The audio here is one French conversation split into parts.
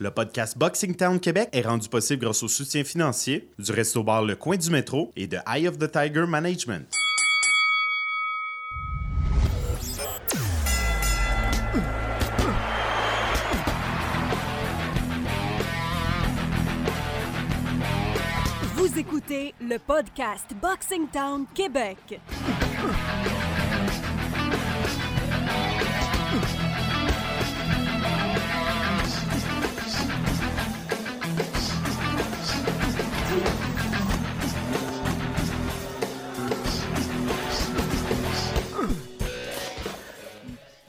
Le podcast Boxing Town Québec est rendu possible grâce au soutien financier du Resto Bar Le Coin du Métro et de Eye of the Tiger Management. Vous écoutez le podcast Boxing Town Québec.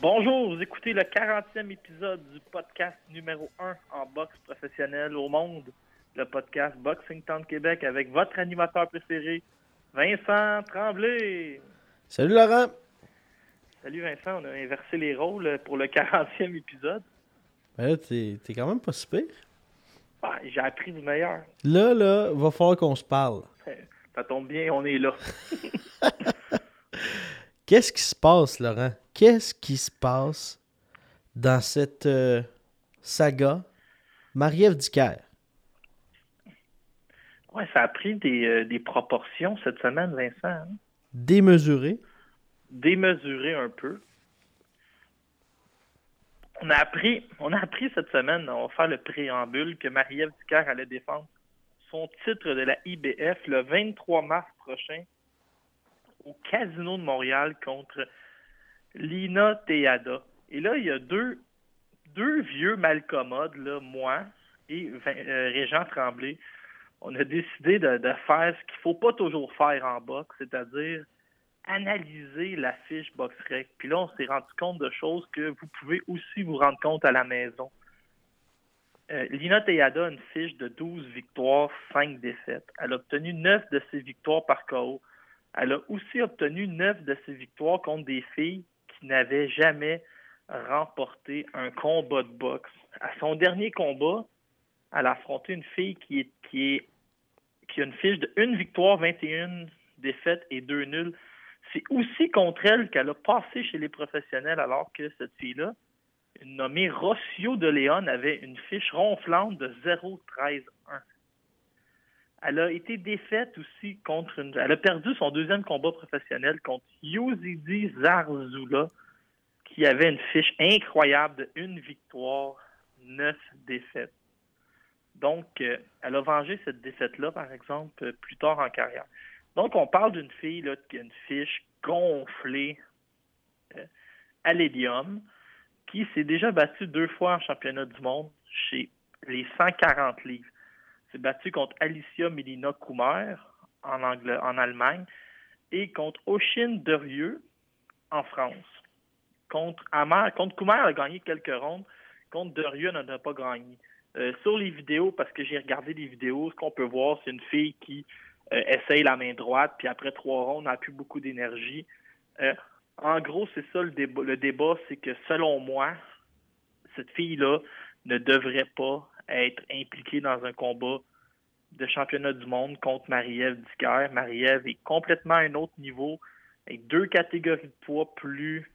Bonjour, vous écoutez le 40e épisode du podcast numéro 1 en boxe professionnelle au monde, le podcast Boxing Town Québec avec votre animateur préféré, Vincent Tremblay. Salut Laurent. Salut Vincent, on a inversé les rôles pour le 40e épisode. Ben là, t'es, quand même pas si pire. Ah, J'ai appris du meilleur. Là, là, va falloir qu'on se parle. Ça tombe bien, on est là. Qu'est-ce qui se passe, Laurent? Qu'est-ce qui se passe dans cette euh, saga Marie-Ève Dicker? Ouais, ça a pris des, euh, des proportions cette semaine, Vincent. hein? Démesuré. démesuré un peu. On a appris, on a appris cette semaine, on va faire le préambule, que Marie-Ève Dicker allait défendre son titre de la IBF le 23 mars prochain au Casino de Montréal contre Lina Teada. Et là, il y a deux, vieux malcommodes, là, moi et euh, Régent Tremblay. On a décidé de, faire ce qu'il faut pas toujours faire en boxe, c'est-à-dire analyser la fiche BoxRec. Puis là, on s'est rendu compte de choses que vous pouvez aussi vous rendre compte à la maison. Euh, Lina Teyada a une fiche de 12 victoires, 5 défaites. Elle a obtenu 9 de ses victoires par KO. Elle a aussi obtenu 9 de ses victoires contre des filles qui n'avaient jamais remporté un combat de boxe. À son dernier combat, elle a affronté une fille qui est, qui a une fiche de 1 victoire, 21 défaites et 2 nuls. C'est aussi contre elle qu'elle a passé chez les professionnels alors que cette fille-là, nommée Rossio de Léon, avait une fiche ronflante de 0-13-1. Elle a été défaite aussi contre une... Elle a perdu son deuxième combat professionnel contre Yuzidi Zarzula, qui avait une fiche incroyable de une victoire, neuf défaites. Donc, euh, elle a vengé cette défaite-là, par exemple, euh, plus tard en carrière. Donc, on parle d'une fille là, qui a une fiche gonflée euh, à l'hélium, qui s'est déjà battue deux fois en championnat du monde chez les 140 livres. S'est battue contre Alicia Melina Coumer en, Angl- en Allemagne et contre Oshin Derieux en France. Contre, contre elle a gagné quelques rondes. Contre Derieux, elle n'en a pas gagné. Euh, sur les vidéos, parce que j'ai regardé les vidéos, ce qu'on peut voir, c'est une fille qui euh, essaye la main droite, puis après trois rondes, n'a plus beaucoup d'énergie. Euh, en gros, c'est ça le. Le débat, c'est que selon moi, cette fille-là ne devrait pas être impliquée dans un combat de championnat du monde contre Marie-Ève Dicker. Marie-Ève est complètement à un autre niveau, avec deux catégories de poids plus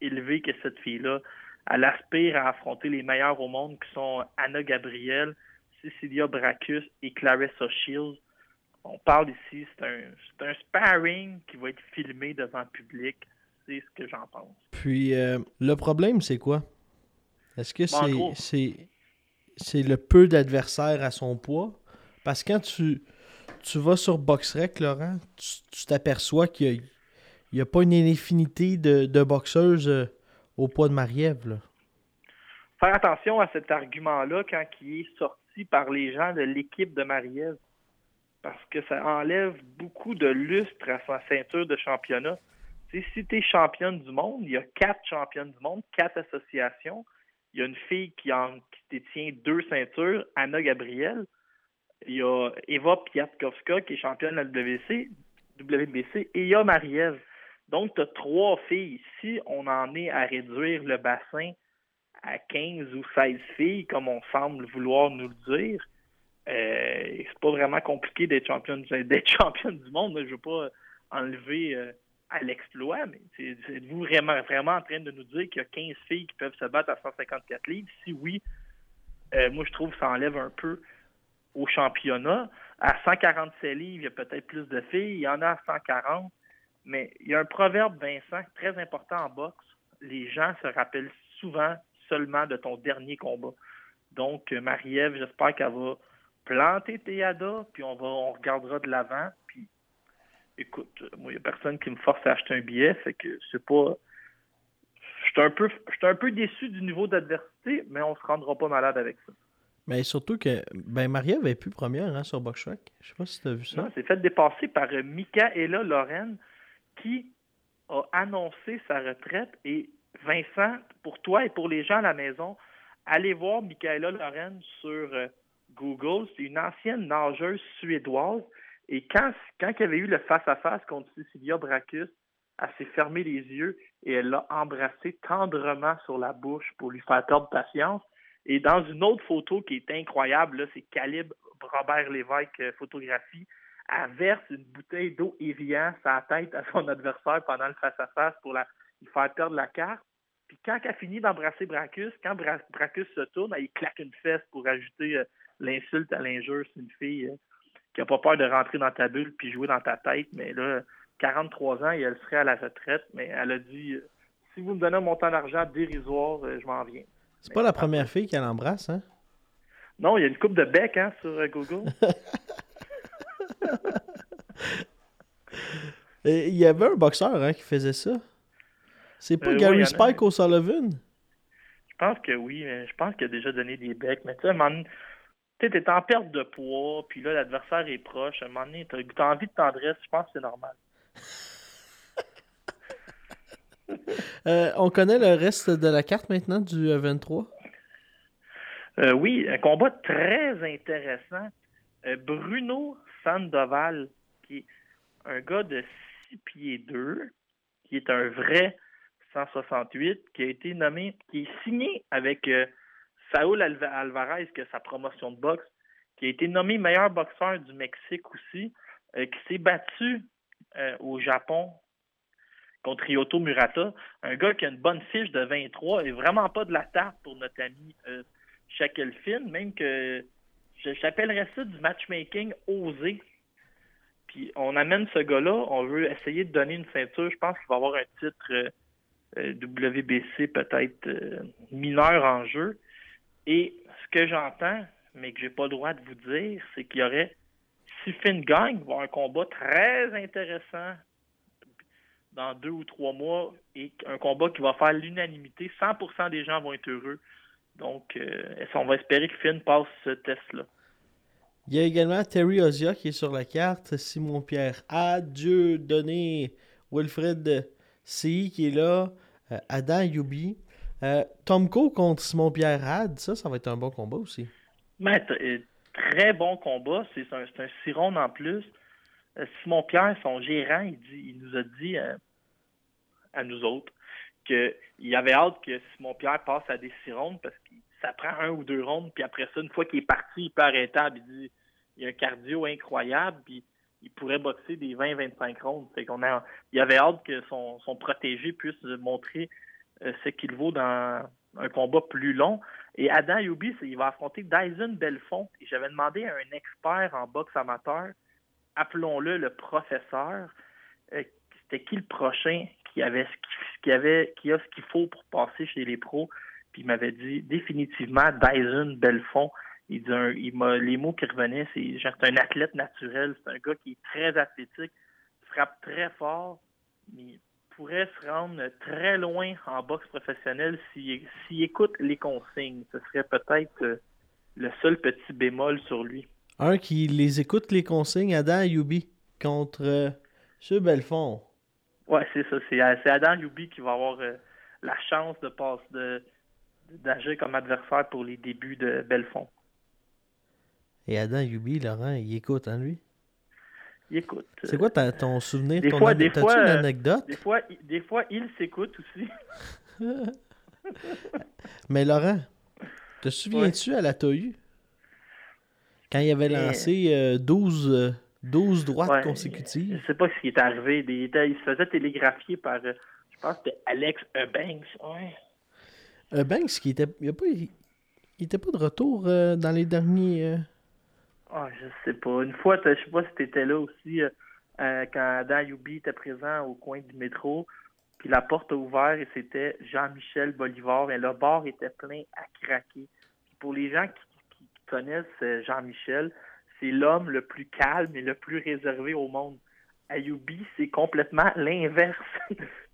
élevées que cette fille-là. Elle aspire à affronter les meilleurs au monde qui sont Anna Gabriel, Cecilia Bracus et Clarissa Shields. On parle ici, c'est un, c'est un sparring qui va être filmé devant le public. C'est ce que j'en pense. Puis euh, le problème, c'est quoi? Est-ce que Bon, en c'est. C'est, le peu d'adversaires à son poids? Parce que quand tu, tu vas sur BoxRec, Laurent, tu, t'aperçois qu'il n'y a, pas une infinité de, boxeuses euh, au poids de Marie-Ève. Faire attention à cet argument-là quand il est sorti par les gens de l'équipe de Marie-Ève. Parce que ça enlève beaucoup de lustre à sa ceinture de championnat. Si tu es championne du monde, il y a quatre championnes du monde, quatre associations. Il y a une fille qui, en, qui détient deux ceintures, Anna Gabriel. Il y a Eva Piatkowska qui est championne de la WC, WBC. Et il y a Marie-Ève. Donc, tu as trois filles. Si on en est à réduire le bassin à 15 ou 16 filles, comme on semble vouloir nous le dire, euh, c'est pas vraiment compliqué d'être championne, du monde. Je veux pas enlever euh, à l'exploit, mais êtes-vous vraiment, vraiment en train de nous dire qu'il y a 15 filles qui peuvent se battre à 154 livres? Si oui, euh, moi, je trouve que ça enlève un peu au championnat. À 147 livres, il y a peut-être plus de filles. Il y en a à 140. Mais il y a un proverbe, Vincent, très important en boxe. Les gens se rappellent souvent seulement de ton dernier combat. Donc, euh, Marie-Ève, j'espère qu'elle va planter Théada, puis on va on regardera de l'avant. Écoute, moi, il n'y a personne qui me force à acheter un billet, fait que c'est pas. Je suis un peu, un peu déçu du niveau d'adversité, mais on se rendra pas malade avec ça. Mais surtout que ben Marie-Ève est plus première hein, sur Boxtrack. Je sais pas si tu as vu ça. C'est fait dépasser par euh, Michaela Lorraine, qui a annoncé sa retraite. Et Vincent, pour toi et pour les gens à la maison, allez voir Michaela Lorraine sur euh, Google. C'est une ancienne nageuse suédoise. Et quand, quand il y avait eu le face-à-face contre Cecilia Bracus, elle s'est fermé les yeux et elle l'a embrassé tendrement sur la bouche pour lui faire perdre patience. Et dans une autre photo qui est incroyable, c'est Calibre Robert Lévesque euh, photographie, elle verse une bouteille d'eau Evian sa tête à son adversaire pendant le face-à-face pour la, lui faire perdre la carte. Puis quand elle finit d'embrasser Bracus, quand Bra- Bracus se tourne, elle, claque une fesse pour ajouter euh, l'insulte à l'injure. C'est une fille euh, qui n'a pas peur de rentrer dans ta bulle puis jouer dans ta tête. Mais là, 43 ans et elle serait à la retraite. Mais elle a dit euh, si vous me donnez un montant d'argent dérisoire, euh, je m'en viens. C'est pas la première fille qu'elle embrasse, hein? Non, il y a une coupe de bec hein, sur euh, Google. Il y avait un boxeur hein, qui faisait ça. C'est pas Euh, oui, Gary a. Spike O'Sullivan? Je pense que oui, mais je pense qu'il a déjà donné des becs. Mais tu sais, tu t'es en perte de poids, puis là, l'adversaire est proche. À un moment donné, t'as t'as envie de tendresse, je pense que c'est normal. Euh, on connaît le reste de la carte maintenant du euh, 23. Euh, oui, un combat très intéressant. Euh, Bruno Sandoval, qui est un gars de 6 pieds 2, qui est un vrai 168, qui a été nommé, qui est signé avec euh, Saúl Alva- Alvarez, que sa promotion de boxe, qui a été nommé meilleur boxeur du Mexique aussi, euh, qui s'est battu euh, au Japon contre Ryoto Murata, un gars qui a une bonne fiche de 23 et vraiment pas de la tarte pour notre ami euh, même que j'appellerais ça du matchmaking osé. Puis on amène ce gars-là, on veut essayer de donner une ceinture. Je pense qu'il va avoir un titre euh, WBC peut-être mineur en jeu. Et ce que j'entends, mais que j'ai pas le droit de vous dire, c'est qu'il y aurait, si Finn gagne, va un combat très intéressant dans deux ou trois mois et un combat qui va faire l'unanimité. 100% des gens vont être heureux. Donc, euh, on va espérer que Finn passe ce test-là? Il y a également Terry Ozia qui est sur la carte. Simon-Pierre Adieu donné. Wilfred C qui est là. Euh, Adam Yubi. Euh, Tomko contre Simon-Pierre Had. Ça, ça va être un bon combat aussi. T- euh, très bon combat. C'est un, un six rounds en plus. Euh, Simon Pierre, son gérant, il, dit, il nous a dit euh, à nous autres qu'il avait hâte que Simon Pierre passe à des six parce que ça prend un ou deux rounds. Puis après ça, une fois qu'il est parti, il peut arrêter. Il dit il a un cardio incroyable. Puis il pourrait boxer des 20-25 rounds. Fait qu'on il avait hâte que son, protégé puisse montrer ce qu'il vaut dans un combat plus long. Et Adam Yubi, il va affronter Dyson Belfont. Et j'avais demandé à un expert en boxe amateur, appelons-le le professeur, euh, c'était qui le prochain qui avait ce qui, avait qui a ce qu'il faut pour passer chez les pros. Puis il m'avait dit définitivement Dyson Belfont. Il dit les mots qui revenaient, c'est genre c'est un athlète naturel, c'est un gars qui est très athlétique, frappe très fort, mais pourrait se rendre très loin en boxe professionnelle s'il écoute les consignes. Ce serait peut-être euh, le seul petit bémol sur lui. Un qui les écoute les consignes, Adam Yubi contre euh, M. Belfond. Ouais, c'est ça. C'est c'est Adam Yubi qui va avoir euh, la chance de passer de d'agir comme adversaire pour les débuts de Belfond. Et Adam Yubi, Laurent, il écoute, hein, lui? Il écoute. C'est quoi ta- ton souvenir? Des ton fois- des T'as-tu fois, une euh, anecdote? Des fois, il- des fois, il s'écoute aussi. Mais Laurent, te souviens-tu à la Tohu? Quand il avait lancé euh, 12, euh, 12 droites Ouais, consécutives. Je sais pas ce qui est arrivé. Il, était- il se faisait télégraphier par, euh, je pense que c'était Alex Eubanks. Ouais. Euh, Banks, qui était. Il a pas. il était pas de retour euh, dans les derniers. Ah, je sais pas. Une fois, je sais pas si tu étais là aussi euh, euh, quand Dan Yubi était présent au coin du métro. Puis la porte a ouvert et c'était Jean-Michel Bolivar. Et le bar était plein à craquer. Pour les gens qui, qui connaissent euh, Jean-Michel, c'est l'homme le plus calme et le plus réservé au monde. Ayoubi, c'est complètement l'inverse.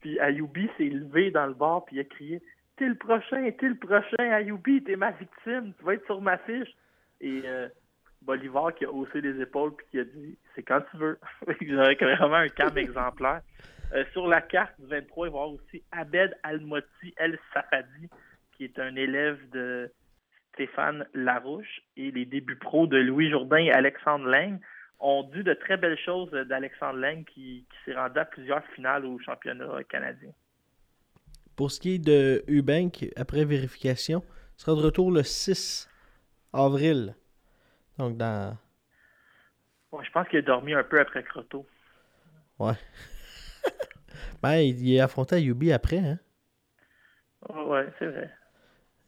puis Ayoubi s'est levé dans le bar puis il a crié T'es le prochain, t'es le prochain, Ayoubi, t'es ma victime, tu vas être sur ma fiche. Et euh, Bolivar qui a haussé les épaules puis qui a dit c'est quand tu veux. J'aurais vraiment un calme exemplaire. Euh, sur la carte du 23, il va y avoir aussi Abed Almoti El Safadi, qui est un élève de Stéphane Larouche et les débuts pros de Louis Jourdain et Alexandre Lang ont dit de très belles choses d'Alexandre Lang qui, qui s'est rendu à plusieurs finales au championnat canadien. Pour ce qui est de Eubank, après vérification, il sera de retour le 6 avril. Donc, dans. Ouais, je pense qu'il a dormi un peu après Croteau. Ouais. ben, il est affronté à Yubi après, hein. Ouais, c'est vrai.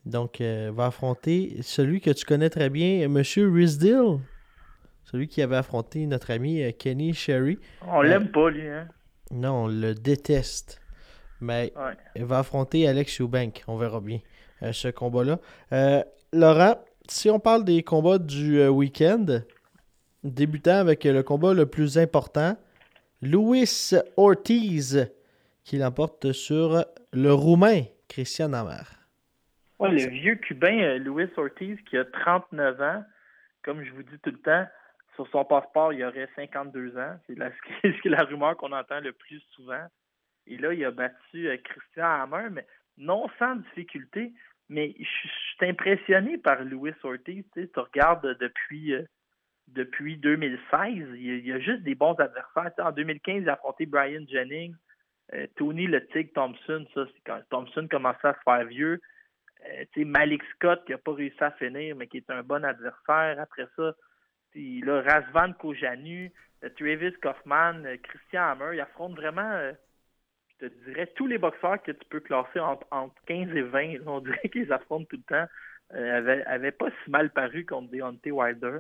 Donc, euh, va affronter celui que tu connais très bien, Monsieur Risdill. Celui qui avait affronté notre ami euh, Kenny Sherry. On l'aime pas, lui, hein? Non, on le déteste. Mais Ouais. il va affronter Alex Eubank. On verra bien euh, ce combat-là. Euh, Laurent, si on parle des combats du euh, week-end, débutant avec euh, le combat le plus important, Luis Ortiz qui l'emporte sur le Roumain Christian Hammer. Ouais, le vieux Cubain euh, Luis Ortiz qui a 39 ans, comme je vous dis tout le temps, sur son passeport, il aurait 52 ans. C'est la, la rumeur qu'on entend le plus souvent. Et là, il a battu Christian Hammer, mais non sans difficulté. Mais je suis impressionné par Luis Ortiz. Tu, regardes depuis, euh, depuis 2016, il y, a, juste des bons adversaires. En 2015, il a affronté Brian Jennings, euh, Tony le Tigre Thompson. Ça, c'est quand Thompson commençait à se faire vieux. Euh, Malik Scott qui n'a pas réussi à finir, mais qui est un bon adversaire. Après ça, il a Razvan Kojanu, euh, Travis Kaufman, Christian Hammer. Il affronte vraiment, je te dirais, tous les boxeurs que tu peux classer entre, entre 15 et 20. Là, on dirait qu'ils affrontent tout le temps. Euh, avait, avait pas si mal paru contre Deontay Wilder.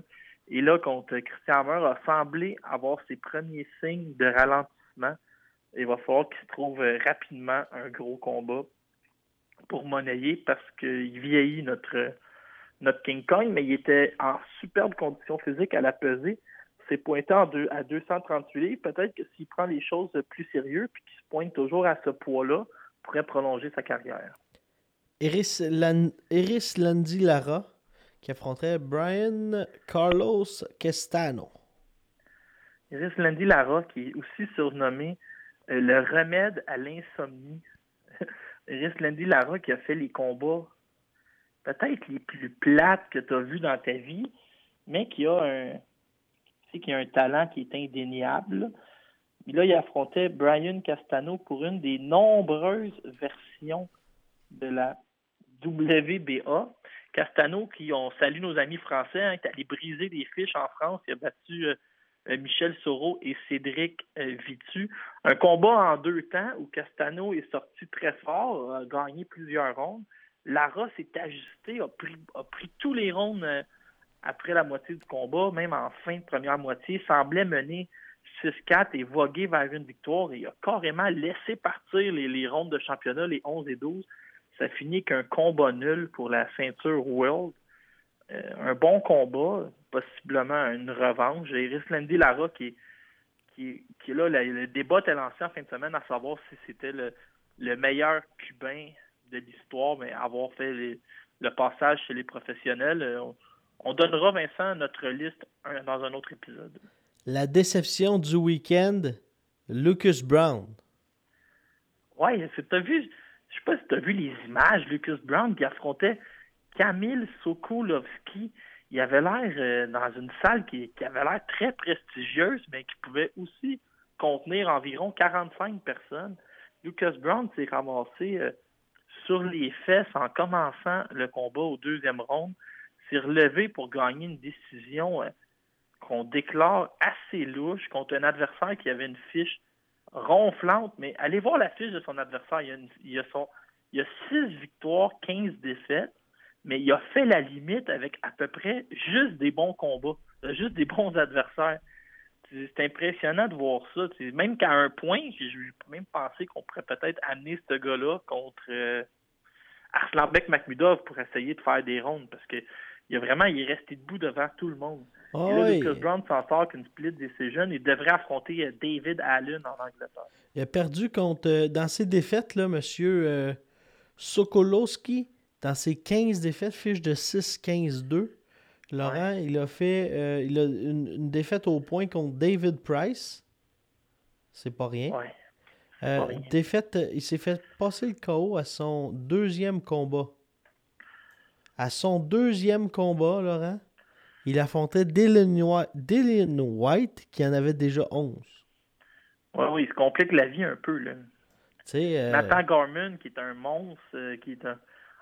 Et là, contre Christian Hammer, a semblé avoir ses premiers signes de ralentissement. Il va falloir qu'il se trouve euh, rapidement un gros combat pour monnayer parce qu'il vieillit notre, notre King Kong, mais il était en superbe condition physique à la pesée. C'est pointé en deux, à 238 livres. Peut-être que s'il prend les choses plus sérieux puis qu'il se pointe toujours à ce poids-là, pourrait prolonger sa carrière. Eris, Lan- Eris Landy Lara qui affronterait Brian Carlos Castano. Iris Landy Lara, qui est aussi surnommé euh, le remède à l'insomnie. Iris Landy Lara qui a fait les combats peut-être les plus plates que tu as vus dans ta vie, mais qui a un qui a un talent qui est indéniable. là. Il affrontait Brian Castano pour une des nombreuses versions de la WBA. Castano, qui on salue nos amis français, hein, qui allé briser des fiches en France, il a battu euh, euh, Michel Soro et Cédric euh, Vitu. Un combat en deux temps où Castano est sorti très fort, a gagné plusieurs rondes. Lara s'est ajusté, a pris, a pris tous les rondes après la moitié du combat, même en fin de première moitié, semblait mener 6-4 et voguer vers une victoire. Et il a carrément laissé partir les, rondes de championnat, les 11 et 12. Ça finit qu'un combat nul pour la ceinture World. Euh, un bon combat, possiblement une revanche. Iris Landy Lara qui, qui, là, le, débat est lancé en fin de semaine à savoir si c'était le, le meilleur cubain de l'histoire, mais avoir fait le passage chez les professionnels. euh, On, on donnera, Vincent, notre liste dans un autre épisode. La déception du week-end, Lucas Brown. Ouais, t'as vu, je sais pas si tu as vu les images, Lucas Brown qui affrontait Kamil Sokolovski. Il avait l'air euh, dans une salle qui, qui avait l'air très prestigieuse, mais qui pouvait aussi contenir environ 45 personnes. Lucas Brown s'est ramassé euh, sur les fesses en commençant le combat au deuxième round, s'est relevé pour gagner une décision euh, qu'on déclare assez louche contre un adversaire qui avait une fiche ronflante, mais allez voir la fiche de son adversaire. Il y a, il y a son, il y a 6 victoires, 15 défaites, mais il a fait la limite avec à peu près juste des bons combats, juste des bons adversaires. C'est impressionnant de voir ça. même qu'à un point, j'ai même pensé qu'on pourrait peut-être amener ce gars-là contre euh, Arslanbek Makhmudov pour essayer de faire des rondes parce que il a vraiment il est resté debout devant tout le monde. Et là, oui. Lucas Brown s'en sort qu'une split des jeunes. Il devrait affronter euh, David Allen en Angleterre. Il a perdu contre. euh, Dans ses défaites, là, monsieur euh, Sokolowski, dans ses 15 défaites, fiche de 6-15-2. Laurent, il a fait euh, il a une, une défaite au point contre David Price. C'est pas rien. Ouais. Pas rien. défaite, il s'est fait passer le KO à son deuxième combat. À son deuxième combat, Laurent, il affrontait Dylan White, qui en avait déjà 11. Ouais, oui, il se complique la vie un peu. Là. Euh, Nathan Gorman, qui est un monstre, euh, qui est un,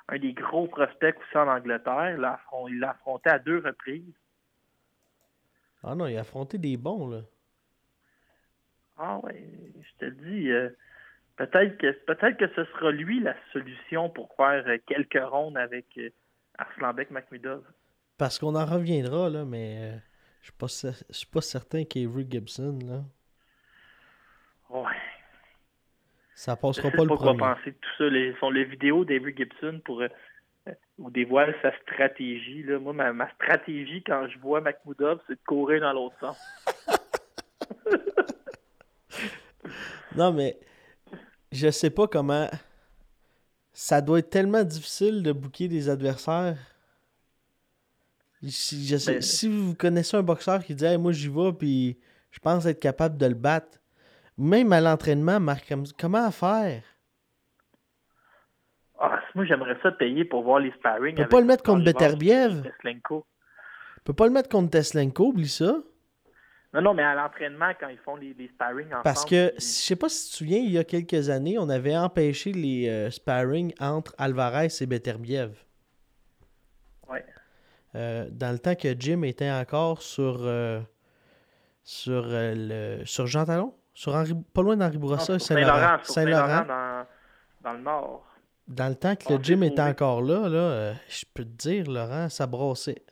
un des gros prospects aussi en Angleterre, affron- il l'a affronté à deux reprises. Ah non, il a affronté des bons, là. Ah ouais, je te dis, euh, peut-être que peut-être que ce sera lui la solution pour faire quelques rondes avec Arslanbek Makhmudov. Parce qu'on en reviendra, là, mais euh, je suis pas, cer- je suis pas certain qu'Avery Gibson, là, Ouais. ça Je passera sais pas le pas quoi premier. penser de tout ça. Les, sont les vidéos d'Avery Gibson pour euh, où dévoile sa stratégie. Là. Moi, ma, ma stratégie quand je vois Makhmoudov, c'est de courir dans l'autre sens. Non, mais je sais pas comment. Ça doit être tellement difficile de booker des adversaires. Si, je sais- Ben- si vous connaissez un boxeur qui dit Hey, Moi, j'y vais, puis je pense être capable de le battre. Même à l'entraînement, Marc, comme- comment faire? Ah, moi, j'aimerais ça payer pour voir les sparring. Peut avec pas le mettre contre Beterbiev. Teslenko. peut pas le mettre contre Teslenko, oublie ça. Non, non, mais à l'entraînement, quand ils font les, les sparring ensemble. Parce que, je sais pas si tu te souviens, il y a quelques années, on avait empêché les euh, sparring entre Alvarez et Beterbiev. Ouais. Euh, dans le temps que Jim était encore sur euh, sur le sur Jean Talon, sur Henri, pas loin d'Henri Bourassa, Saint-Laurent. Saint-Laurent, dans, dans le nord. Dans le temps que le Henri Jim était encore là, là, je peux te dire, Laurent, ça brassait.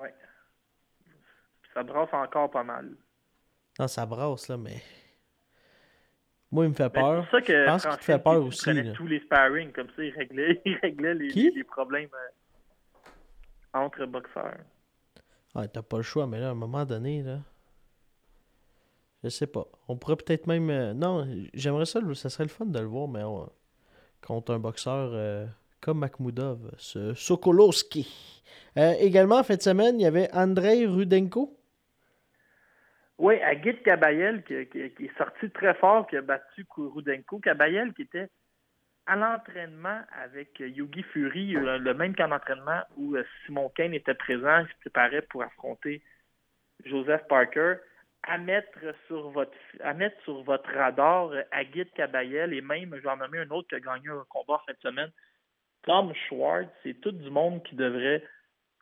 Ouais. Ça brasse encore pas mal. Non, ça brasse là, mais moi il me fait C'est peur. pour ça que Je pense qu'il te fait peur il aussi. prenait là. tous les sparring, comme ça, il réglait, il réglait les, Qui? les problèmes euh, entre boxeurs. Ouais, t'as pas le choix, mais là, à un moment donné, là. Je sais pas. On pourrait peut-être même. euh, non, j'aimerais ça, ça serait le fun de le voir, mais on- contre un boxeur euh, comme Makhmoudov, ce Sokolowski. Également, en fin de semaine, il y avait Andrei Rudenko. Oui, Agit Kabayel, qui, qui- qui est sorti très fort, qui a battu Rudenko. Kabayel, qui était à l'entraînement avec Yugi Fury, euh, le même camp d'entraînement où euh, Simon Kane était présent, il se préparait pour affronter Joseph Parker. À mettre sur votre à mettre sur votre radar euh, Agit Kabayel et même, je vais en nommer un autre qui a gagné un combat de semaine, Tom Schwartz, c'est tout du monde qui devrait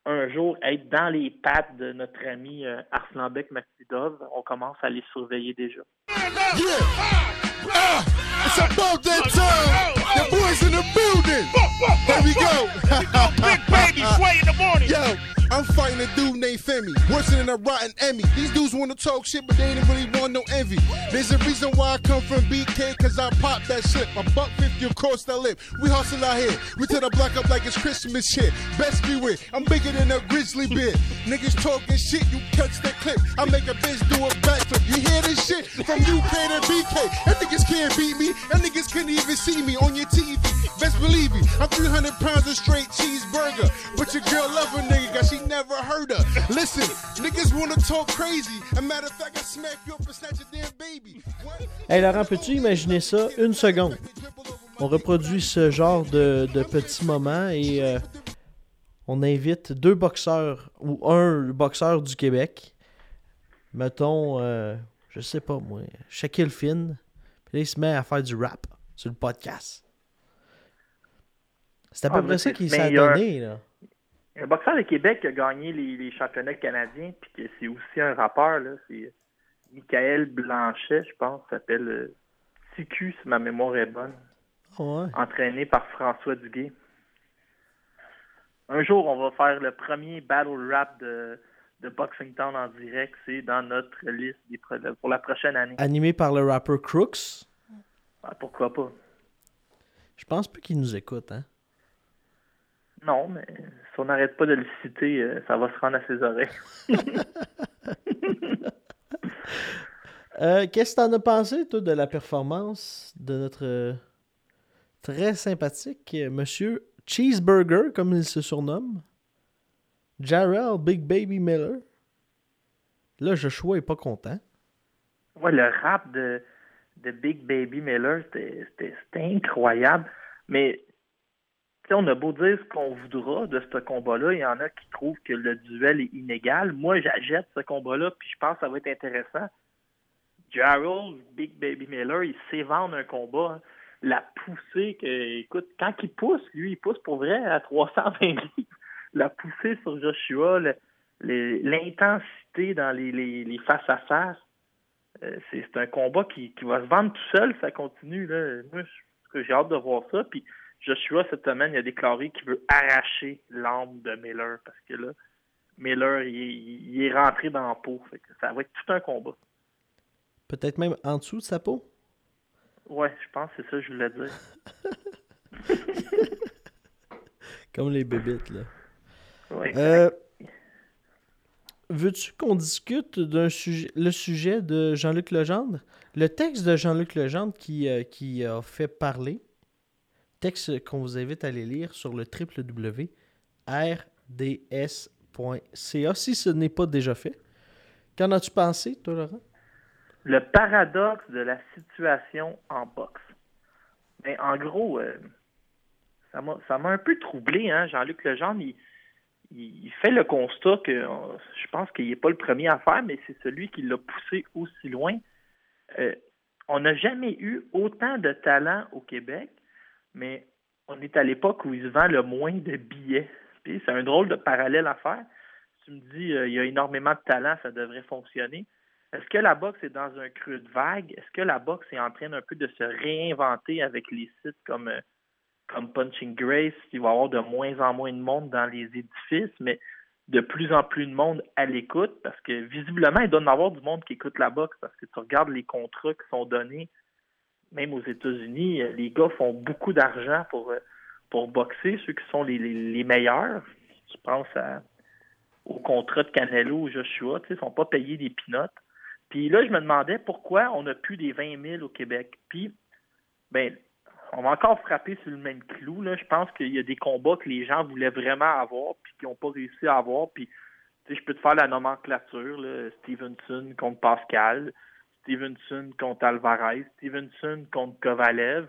un jour être dans les pattes de notre ami euh, Arslanbek Makhmudov. On commence à les surveiller déjà. Ah, time. The boys in the building. Here we go. Big baby, sway in the morning. Yo, I'm fighting a dude named Femi, worse than a rotten Emmy. These dudes wanna talk shit, but they ain't really want no envy. There's a reason why I come from BK, cause I pop that shit. A buck 50 across the lip. We hustle out here. We tear the block up like it's Christmas shit. Best be with. I'm bigger than a grizzly bear. Niggas talking shit, you catch that clip. I make a bitch do a backflip. You hear this shit? From UK to BK. That niggas can't beat me. That niggas couldn't even see me on your TV. Best believe me, I'm 300 pounds of straight cheeseburger. But your girl love a nigga, cause she never heard her. Listen, niggas wanna talk crazy. A matter of fact, I smack you up and snatch your damn baby. Hey Laurent, peux-tu imaginer ça? Une seconde? On reproduit ce genre de, de petits moments et euh, on invite deux boxeurs ou un boxeur du Québec. Mettons, euh, je sais pas moi, Shaquille Finn. Puis là, il se met à faire du rap sur le podcast. C'est à peu Ah, près ça mais s'est donné, là. Un boxeur de Québec qui a gagné les, les championnats canadiens, puis que c'est aussi un rappeur, là. C'est Michael Blanchet, je pense, s'appelle euh, TQ, si ma mémoire est bonne. Ouais. entraîné par François Duguay. Un jour, on va faire le premier battle rap de, de Boxing Town en direct. C'est dans notre liste des pour la prochaine année. Animé par le rapper Crooks? Ah, pourquoi pas? Je pense pas qu'il nous écoute, hein. Non, mais si on n'arrête pas de le citer, euh, ça va se rendre à ses oreilles. Euh, Qu'est-ce que t'en as pensé, toi, de la performance de notre euh, très sympathique monsieur Cheeseburger, comme il se surnomme? Jarrell Big Baby Miller. Là, Joshua est pas content. Ouais, le rap de, de Big Baby Miller, c'était incroyable. Mais on a beau dire ce qu'on voudra de ce combat-là, il y en a qui trouvent que le duel est inégal. Moi, j'achète ce combat-là, puis je pense que ça va être intéressant. Gerald, Big Baby Miller, il sait vendre un combat. hein. La poussée que, écoute, quand il pousse, lui, il pousse pour vrai à 320 livres. La poussée sur Joshua, l'intensité dans les, face-à-face, euh, c'est un combat qui, qui va se vendre tout seul, ça continue. Là. Moi, j'ai hâte de voir ça. Puis Joshua, cette semaine, il a déclaré qu'il veut arracher l'âme de Miller parce que là, Miller, il, est- il est rentré dans la peau. Fait que ça va être tout un combat. Peut-être même en dessous de sa peau? Ouais, je pense que c'est ça que je voulais dire. Comme les bébites, là. Ouais. Euh, Veux-tu qu'on discute d'un sujet, le sujet de Jean-Luc Legendre? Le texte de Jean-Luc Legendre qui, euh, qui a fait parler, qu'on vous invite à aller lire sur le www.rds.ca si ce n'est pas déjà fait. Qu'en as-tu pensé, toi, Laurent? le paradoxe de la situation en boxe. Mais en gros, euh, ça m'a un peu troublé, hein. Jean-Luc il il fait le constat que euh, je pense qu'il n'est pas le premier à faire, mais c'est celui qui l'a poussé aussi loin. Euh, on n'a jamais eu autant de talent au Québec, mais on est à l'époque où il se vend le moins de billets. Puis c'est un drôle de parallèle à faire. Tu me dis, euh, il y a énormément de talent, ça devrait fonctionner. Est-ce que la boxe est dans un creux de vague? Est-ce que la boxe est en train un peu de se réinventer avec les sites comme, euh, comme Punching Grace? Il va y avoir de moins en moins de monde dans les édifices, mais de plus en plus de monde à l'écoute parce que visiblement, il doit en avoir du monde qui écoute la boxe parce que tu regardes les contrats qui sont donnés, même aux États-Unis, euh, les gars font beaucoup d'argent pour, euh, pour boxer, ceux qui sont les, les, meilleurs. Je pense au contrat de Canelo ou Joshua, ils ne sont pas payés des pinottes. Puis là, je me demandais pourquoi on n'a plus des 20 000 au Québec. Puis, ben, on va encore frapper sur le même clou. Là. Je pense qu'il y a des combats que les gens voulaient vraiment avoir, puis qui n'ont pas réussi à avoir. Puis, je peux te faire la nomenclature. Stevenson contre Pascal, Stevenson contre Alvarez, Stevenson contre Kovalev.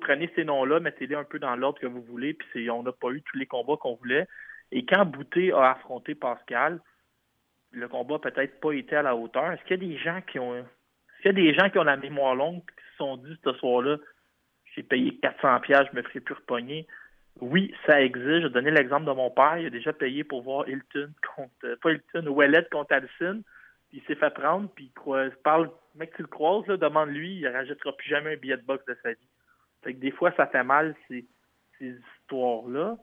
Prenez ces noms-là, mettez-les un peu dans l'ordre que vous voulez, puis on n'a pas eu tous les combats qu'on voulait. Et quand Bouté a affronté Pascal, le combat n'a peut-être pas été à la hauteur. Est-ce qu'il y a des gens qui ont y a des gens qui ont la mémoire longue qui se sont dit ce soir-là, j'ai payé 400 pièces, je me ferai plus repogner? Oui, ça existe. Je donner l'exemple de mon père. Il a déjà payé pour voir Hilton contre, pas Hilton, Ouellet contre Allison. Il s'est fait prendre, puis il croise, parle, mec, tu le croises, demande-lui, il ne rajoutera plus jamais un billet de boxe de sa vie. Fait que des fois, ça fait mal, ces, ces histoires-là.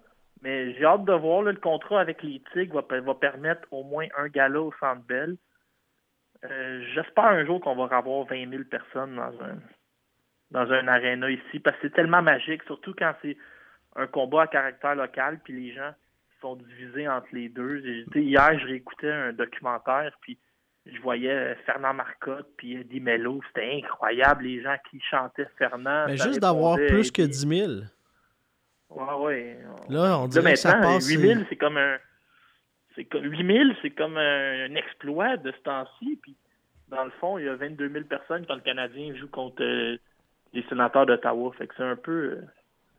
Mais j'ai hâte de voir, le contrat avec les Tigres va, va permettre au moins un gala au Centre Bell. Euh, J'espère un jour qu'on va avoir 20 000 personnes dans un dans un aréna ici, parce que c'est tellement magique, surtout quand c'est un combat à caractère local, puis les gens sont divisés entre les deux. Hier, je réécoutais un documentaire, puis je voyais Fernand Marcotte, puis Eddie Mello. C'était incroyable, les gens qui chantaient Fernand. Mais juste d'avoir plus que puis- 10 000. Ouais, ouais. Là, on Là, dirait que ça maintenant, passe. 8000, c'est comme un. C'est comme 8000, c'est comme un, un exploit de ce temps-ci. Puis, dans le fond, il y a 22 000 personnes quand le Canadien joue contre euh, les sénateurs d'Ottawa. Fait que c'est un peu. euh,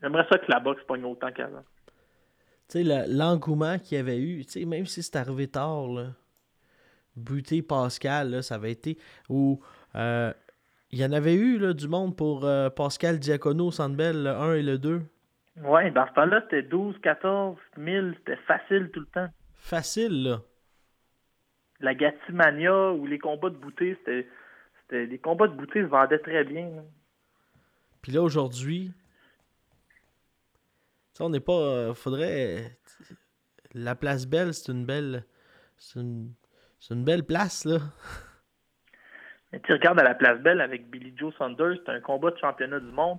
J'aimerais ça que la boxe pogne autant qu'avant. Tu sais, le- l'engouement qu'il y avait eu, tu sais, même si c'est arrivé tard, là, buter Pascal, là, ça avait été. Ou euh, il y en avait eu là, du monde pour euh, Pascal Diacono au Centre Bell, le 1 et le 2. Ouais, dans ce temps-là, c'était 12, 14 000. C'était facile tout le temps. Facile, là. La Gatimania ou les combats de bouteilles, c'était. c'était- Les combats de bouteilles se vendaient très bien. là. Puis là, aujourd'hui, on n'est pas. euh, faudrait. La place belle, c'est une belle. C'est une, c'est une belle place, là. Mais tu regardes à la place belle avec Billy Joe Saunders, c'était un combat de championnat du monde.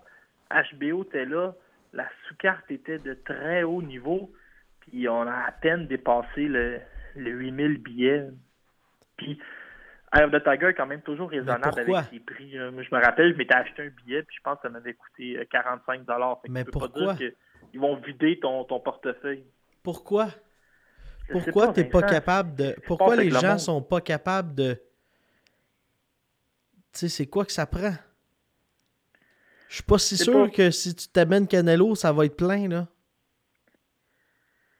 HBO était là, la sous-carte était de très haut niveau, puis on a à peine dépassé le, le 8000 billets. Puis Eye of the Tiger est quand même toujours raisonnable avec ses prix. Euh, moi, Je me rappelle, je m'étais acheté un billet, puis je pense que ça m'avait coûté euh, 45 dollars. Mais pourquoi? pas dire qu'ils vont vider ton, ton portefeuille. Pourquoi? Pourquoi t'es pas capable de. Pourquoi les le gens monde? sont pas capables de. Tu sais, c'est quoi que ça prend? Je suis pas si sûr pas- que si tu t'amènes Canelo, ça va être plein, là.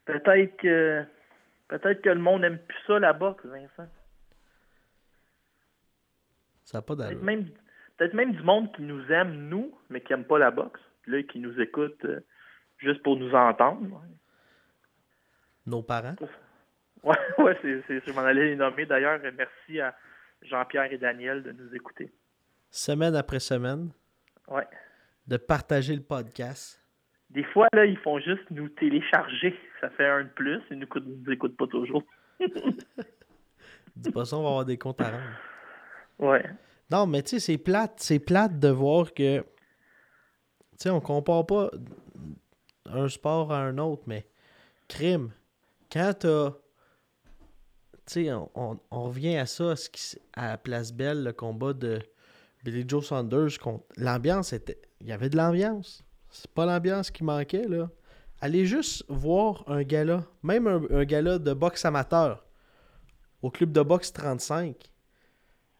Peut-être que peut-être que le monde aime plus ça, la boxe, Vincent. Ça n'a pas Peut-être d'allure. même, peut-être même du monde qui nous aime, nous, mais qui n'aime pas la boxe. Puis là, qui nous écoute euh, juste pour nous entendre. Nos parents. Ouais, ouais c'est, c'est, je m'en allais les nommer. D'ailleurs, merci à Jean-Pierre et Daniel de nous écouter. Semaine après semaine, Ouais. de partager le podcast. Des fois, là, ils font juste nous télécharger. Ça fait un de plus. Ils nous, écoutent- nous écoutent pas toujours. Dis pas ça, on va avoir des comptes à rendre. Ouais. Non, mais tu sais, c'est plate. C'est plate de voir que. Tu sais, on compare pas un sport à un autre, mais crime. Quand t'as. Tu sais, on, revient à ça, à, Place Belle, le combat de Billy Joe Saunders. contre- L'ambiance était. Il y avait de l'ambiance. C'est pas l'ambiance qui manquait, là. Allez juste voir un gala, même un, un gala de boxe amateur, au club de boxe 35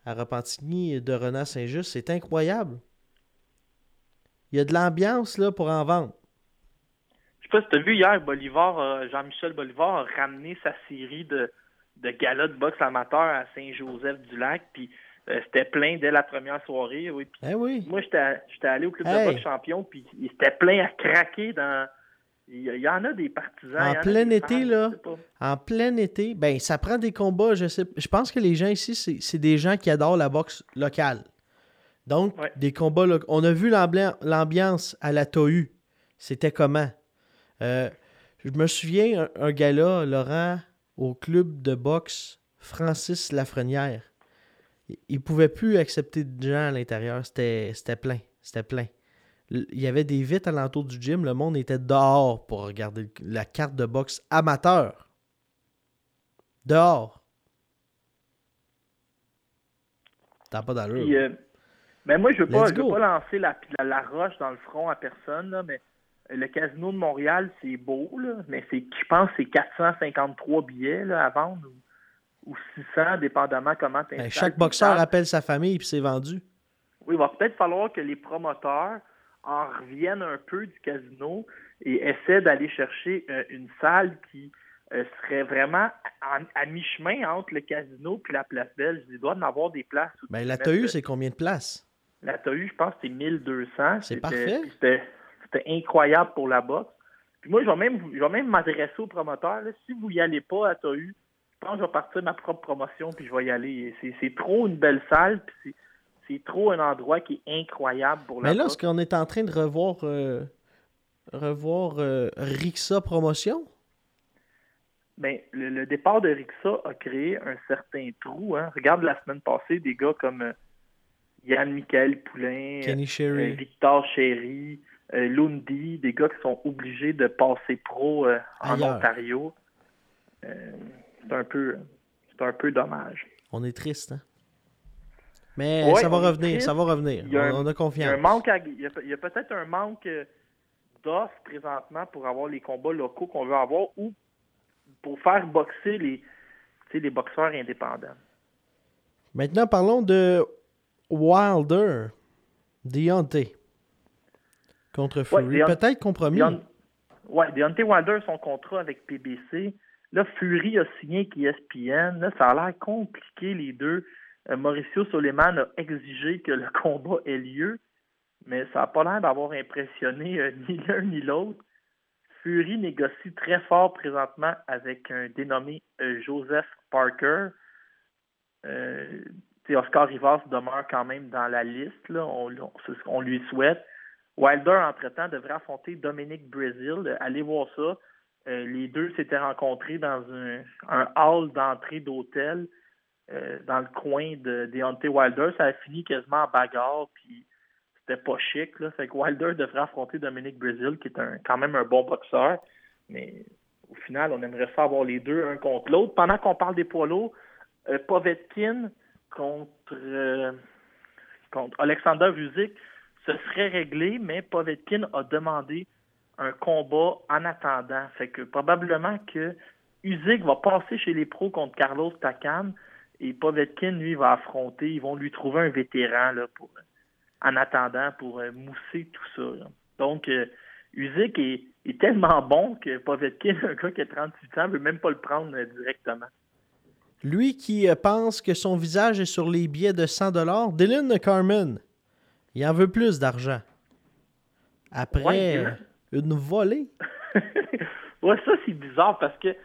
à Repentigny de Renan Saint-Just, c'est incroyable. Il y a de l'ambiance là pour en vendre. Je sais pas si tu as vu hier, Bolivar, euh, Jean-Michel Bolivar a ramené sa série de, de galas de boxe amateur à Saint-Joseph-du-Lac, puis euh, c'était plein dès la première soirée. Oui. Eh oui. moi, j'étais allé au club Hey. de boxe champion, puis il- c'était plein à craquer dans. Il y, en a des partisans. En plein été, là. En plein été, ben ça prend des combats. Je sais, je pense que les gens ici, c'est des gens qui adorent la boxe locale. Donc, Ouais. des combats. On a vu l'ambia- l'ambiance à la Tohu. C'était comment? Euh, je me souviens, un, un gars-là, Laurent, au club de boxe Francis Lafrenière. Il- Il pouvait plus accepter de gens à l'intérieur. C'était c'était plein. C'était plein. Il y avait des vitres alentour du gym. Le monde était dehors pour regarder la carte de boxe amateur. Dehors. T'as pas d'allure. Puis, euh, mais moi, je veux je veux go. pas lancer la, la, la roche dans le front à personne, là, mais le casino de Montréal, c'est beau, là, mais c'est, je pense que c'est 453 billets là, à vendre ou, ou 600, dépendamment comment tu Ben, chaque boxeur appelle sa famille puis c'est vendu. Oui, il va peut-être falloir que les promoteurs en reviennent un peu du casino et essaient d'aller chercher euh, une salle qui euh, serait vraiment en- à mi-chemin entre le casino et la place belge. Il doit en avoir des places. où Ben, la TAU, c'est combien de places? La TAU, je pense c'est 1200. C'est parfait. C'était c'était incroyable pour la boxe. Puis moi, je vais même, je vais même m'adresser aux promoteurs. là. Si vous y allez pas à TAU, je pense que je vais partir ma propre promotion puis je vais y aller. C'est c'est trop une belle salle. puis c'est- c'est trop un endroit qui est incroyable pour la Mais là, boxe. est-ce qu'on est en train de revoir, euh, revoir euh, Rixa Promotion? Ben, le, le départ de Rixa a créé un certain trou. Hein. Regarde la semaine passée, des gars comme euh, Yann Michael Poulain, Kenny Sherry. Victor Chéry, euh, Lundi, des gars qui sont obligés de passer pro euh, en Ailleurs. Ontario. Euh, c'est un peu c'est un peu dommage. On est triste, hein? Mais Ouais, ça va revenir, triste. ça va revenir. Il y a un- on, a confiance. il y a, peut-être un manque euh, d'offres présentement pour avoir les combats locaux qu'on veut avoir ou pour faire boxer les, les boxeurs indépendants. Maintenant, parlons de Wilder, Deontay contre Fury. Peut-être compromis. Ouais, Deontay Wilder, son contrat avec PBC. Là, Fury a signé avec ESPN. Là, ça a l'air compliqué, les deux. Euh, Mauricio Soleiman a exigé que le combat ait lieu, mais ça n'a pas l'air d'avoir impressionné euh, ni l'un ni l'autre. Fury négocie très fort présentement avec un dénommé euh, Joseph Parker. Oscar Rivas demeure quand même dans la liste. Là. On, on- c'est ce qu'on lui souhaite. Wilder, entre-temps, devrait affronter Dominic Brazil. Allez voir ça. Euh, les deux s'étaient rencontrés dans un, hall d'entrée d'hôtel euh, dans le coin de Deontay Wilder. Ça a fini quasiment en bagarre, puis c'était pas chic. Fait que Wilder devrait affronter Dominic Brazil, qui est un, quand même un bon boxeur. Mais au final, on aimerait ça avoir les deux un contre l'autre. Pendant qu'on parle des poids lourds, euh, Povetkin contre, contre Alexander Vuzic, ce serait réglé, mais Povetkin a demandé un combat en attendant. Fait que probablement que Usyk va passer chez les pros contre Carlos Takam et Povetkin, lui, va affronter. Ils vont lui trouver un vétéran là, pour, en attendant pour euh, mousser tout ça. Donc, euh, Usyk est, est tellement bon que Povetkin, un gars qui a 38 ans, ne veut même pas le prendre euh, directement. Lui qui euh, pense que son visage est sur les billets de 100 Dylan Carmen, il en veut plus d'argent. Après Ouais, euh, une volée. ouais, ça, c'est bizarre parce que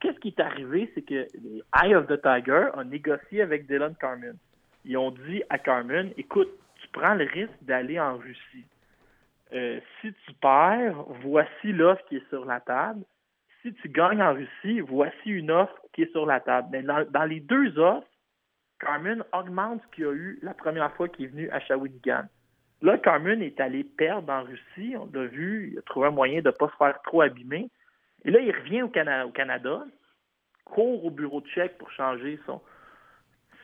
qu'est-ce qui est arrivé, c'est que les Eye of the Tiger ont négocié avec Dylan Carmen. Ils ont dit à Carmen, écoute, tu prends le risque d'aller en Russie. Euh, si tu perds, voici l'offre qui est sur la table. Si tu gagnes en Russie, voici une offre qui est sur la table. Mais dans, dans les deux offres, Carmen augmente ce qu'il y a eu la première fois qu'il est venu à Shawinigan. Là, Carmen est allé perdre en Russie. On l'a vu. Il a trouvé un moyen de ne pas se faire trop abîmer. Et là, il revient au, Cana- au Canada, court au bureau de chèque pour changer son,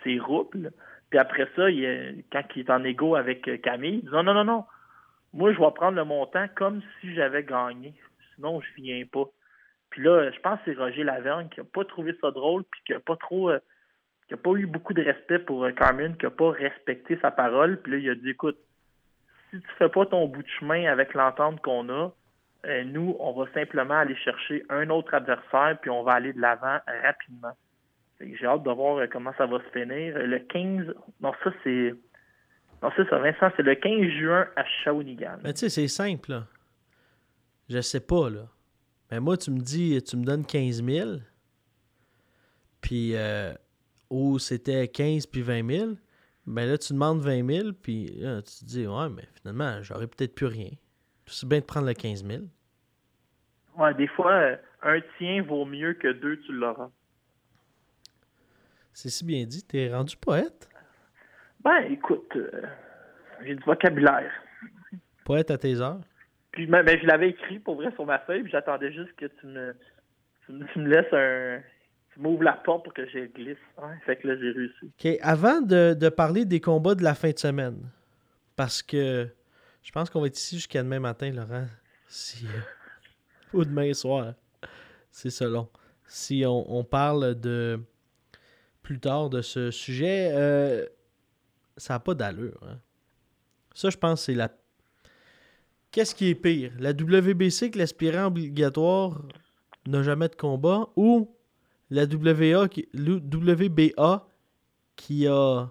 ses roubles. Puis après ça, il, quand il est en égo avec euh, Camille, il dit non, non, non, non. Moi, je vais prendre le montant comme si j'avais gagné. Sinon, je viens pas. Puis là, je pense que c'est Roger Lavergne qui n'a pas trouvé ça drôle, puis qui n'a pas trop. euh, qui a pas eu beaucoup de respect pour euh, Carmen, qui n'a pas respecté sa parole. Puis là, il a dit écoute, si tu fais pas ton bout de chemin avec l'entente qu'on a, euh, nous, on va simplement aller chercher un autre adversaire, puis on va aller de l'avant rapidement. J'ai hâte de voir euh, comment ça va se finir. Le 15, non, ça c'est. Non, c'est ça, Vincent, c'est le 15 juin à Shawinigan. Mais tu sais, c'est simple, là. Je sais pas, là. Mais moi, tu me dis, tu me donnes 15 000, puis, euh, ou c'était 15 puis 20 000, ben là, tu demandes 20 000, puis là, tu te dis, ouais, mais finalement, j'aurais peut-être plus rien. C'est bien de prendre le 15 000. Ouais, des fois, euh, un tien vaut mieux que deux, tu l'auras. C'est si bien dit, t'es rendu poète. Ben, écoute, euh, j'ai du vocabulaire. Poète à tes heures. Puis ben, ben, je l'avais écrit pour vrai sur ma feuille, puis j'attendais juste que tu me, tu me, tu me laisses un. Tu m'ouvres la porte pour que je glisse. Ouais, fait que là, j'ai réussi. OK, avant de, de parler des combats de la fin de semaine, parce que je pense qu'on va être ici jusqu'à demain matin, Laurent. Si, euh, ou demain soir. C'est selon. Si on, on parle de plus tard de ce sujet, euh, ça n'a pas d'allure. hein. Ça, je pense, c'est la. Qu'est-ce qui est pire? La WBC que l'aspirant obligatoire n'a jamais de combat ou la WBA qui a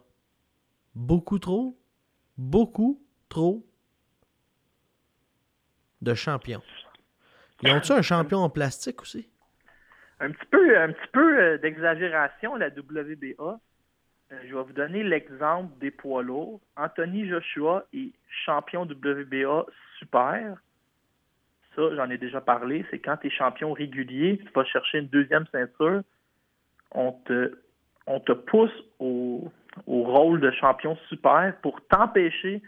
beaucoup trop, beaucoup trop de champions. Ils ont-tu un champion en plastique aussi? Un petit peu, un petit peu euh, d'exagération, la WBA. Euh, je vais vous donner l'exemple des poids lourds. Anthony Joshua est champion WBA super. Ça, j'en ai déjà parlé. C'est quand tu es champion régulier, tu vas chercher une deuxième ceinture, on te, on te pousse au, au rôle de champion super pour t'empêcher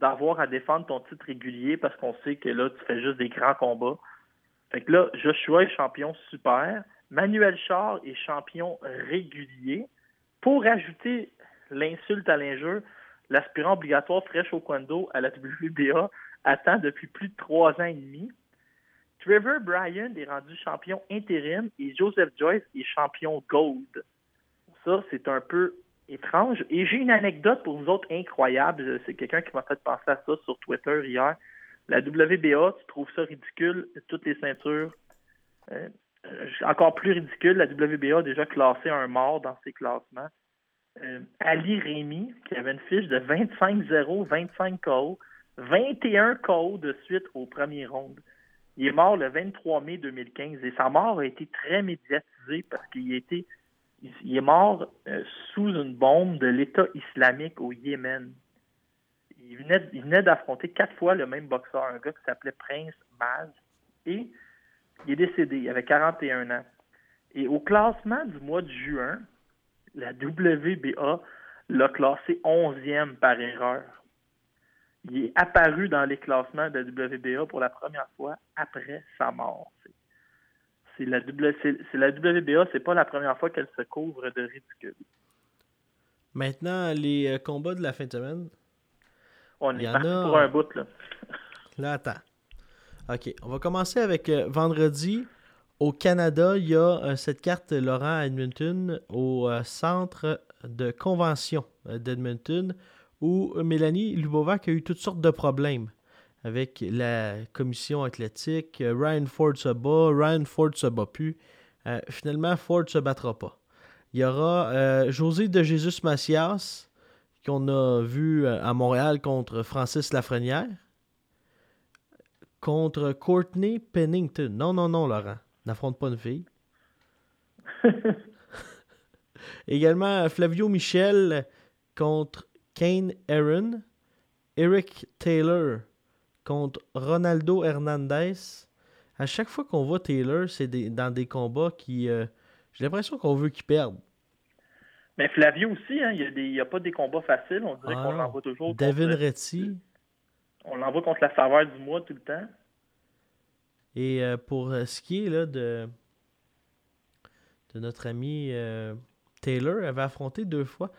d'avoir à défendre ton titre régulier parce qu'on sait que là, tu fais juste des grands combats. Fait que là, Joshua est champion super. Manuel Char est champion régulier. Pour ajouter l'insulte à l'injure, l'aspirant obligatoire Fresh Oquendo à la WBA attend depuis plus de trois ans et demi. Trevor Bryan est rendu champion intérim et Joseph Joyce est champion gold. Ça, c'est un peu étrange. Et j'ai une anecdote pour vous autres incroyable. C'est quelqu'un qui m'a fait penser à ça sur Twitter hier. La WBA, tu trouves ça ridicule, toutes les ceintures. Euh, euh, encore plus ridicule, la WBA a déjà classé un mort dans ses classements. Euh, Ali Rémy, qui avait une fiche de 25-0, 25 KO, 21 KO de suite au premier round. Il est mort le 23 mai 2015 et sa mort a été très médiatisée parce qu'il été il est mort euh, sous une bombe de l'État islamique au Yémen. il venait, il venait d'affronter quatre fois le même boxeur, un gars qui s'appelait Prince Maz. Et il est décédé, il avait 41 ans. Et au classement du mois de juin, la WBA l'a classé 11e par erreur. Il est apparu dans les classements de la WBA pour la première fois après sa mort. C'est- la, WBA, c'est pas la première fois qu'elle se couvre de ridicule. Maintenant, les euh, combats de la fin de semaine. On est parti a- pour un bout, là. Là, attends. OK, on va commencer avec euh, vendredi. Au Canada, il y a euh, cette carte Laurent Edmonton au euh, centre de convention d'Edmonton où euh, Mélanie Lubovac a eu toutes sortes de problèmes avec la commission athlétique. Euh, Ryan Ford se bat, Ryan Ford se bat plus. Euh, finalement, Ford se battra pas. Il y aura euh, José de Jésus Macias qu'on a vu à Montréal contre Francis Lafrenière contre Courtney Pennington. Non, non, non, Laurent. N'affronte pas une fille. Également, Flavio Michel contre Kane Aaron. Eric Taylor contre Ronaldo Hernandez. À chaque fois qu'on voit Taylor, c'est des- dans des combats qui. euh, J'ai l'impression qu'on veut qu'il perde. Mais Flavio aussi, hein, il n'y a, pas des combats faciles. On dirait Ah qu'on l'envoie toujours. Devin contre- Retty. on l'envoie contre la faveur du mois tout le temps. Et euh, pour euh, ce qui est là, de, de notre ami euh, Taylor, avait affronté deux fois.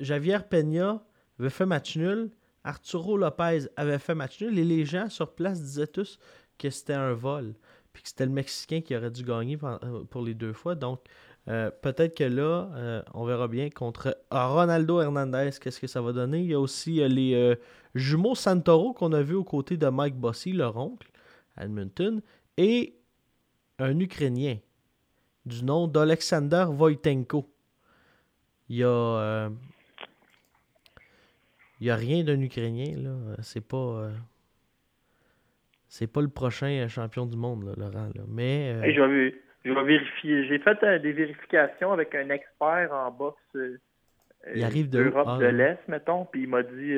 Javier Peña avait fait match nul. Arturo Lopez avait fait match nul. Et les gens sur place disaient tous que c'était un vol. Puis que c'était le Mexicain qui aurait dû gagner pour, euh, pour les deux fois. Donc, euh, peut-être que là, euh, on verra bien contre Ronaldo Hernandez, qu'est-ce que ça va donner. Il y a aussi les jumeaux Santoro qu'on a vu aux côtés de Mike Bossy, leur oncle, Edmonton, et un Ukrainien du nom d'Alexander Voitenko. Il y a. il y a rien d'un Ukrainien, là. C'est pas. euh, c'est pas le prochain euh, champion du monde, là, Laurent. là. Mais. euh, Hey, je, vais, je vais vérifier. J'ai fait euh, des vérifications avec un expert en boxe Il arrive de d'Europe où? Ah, de l'Est, mettons, puis il m'a dit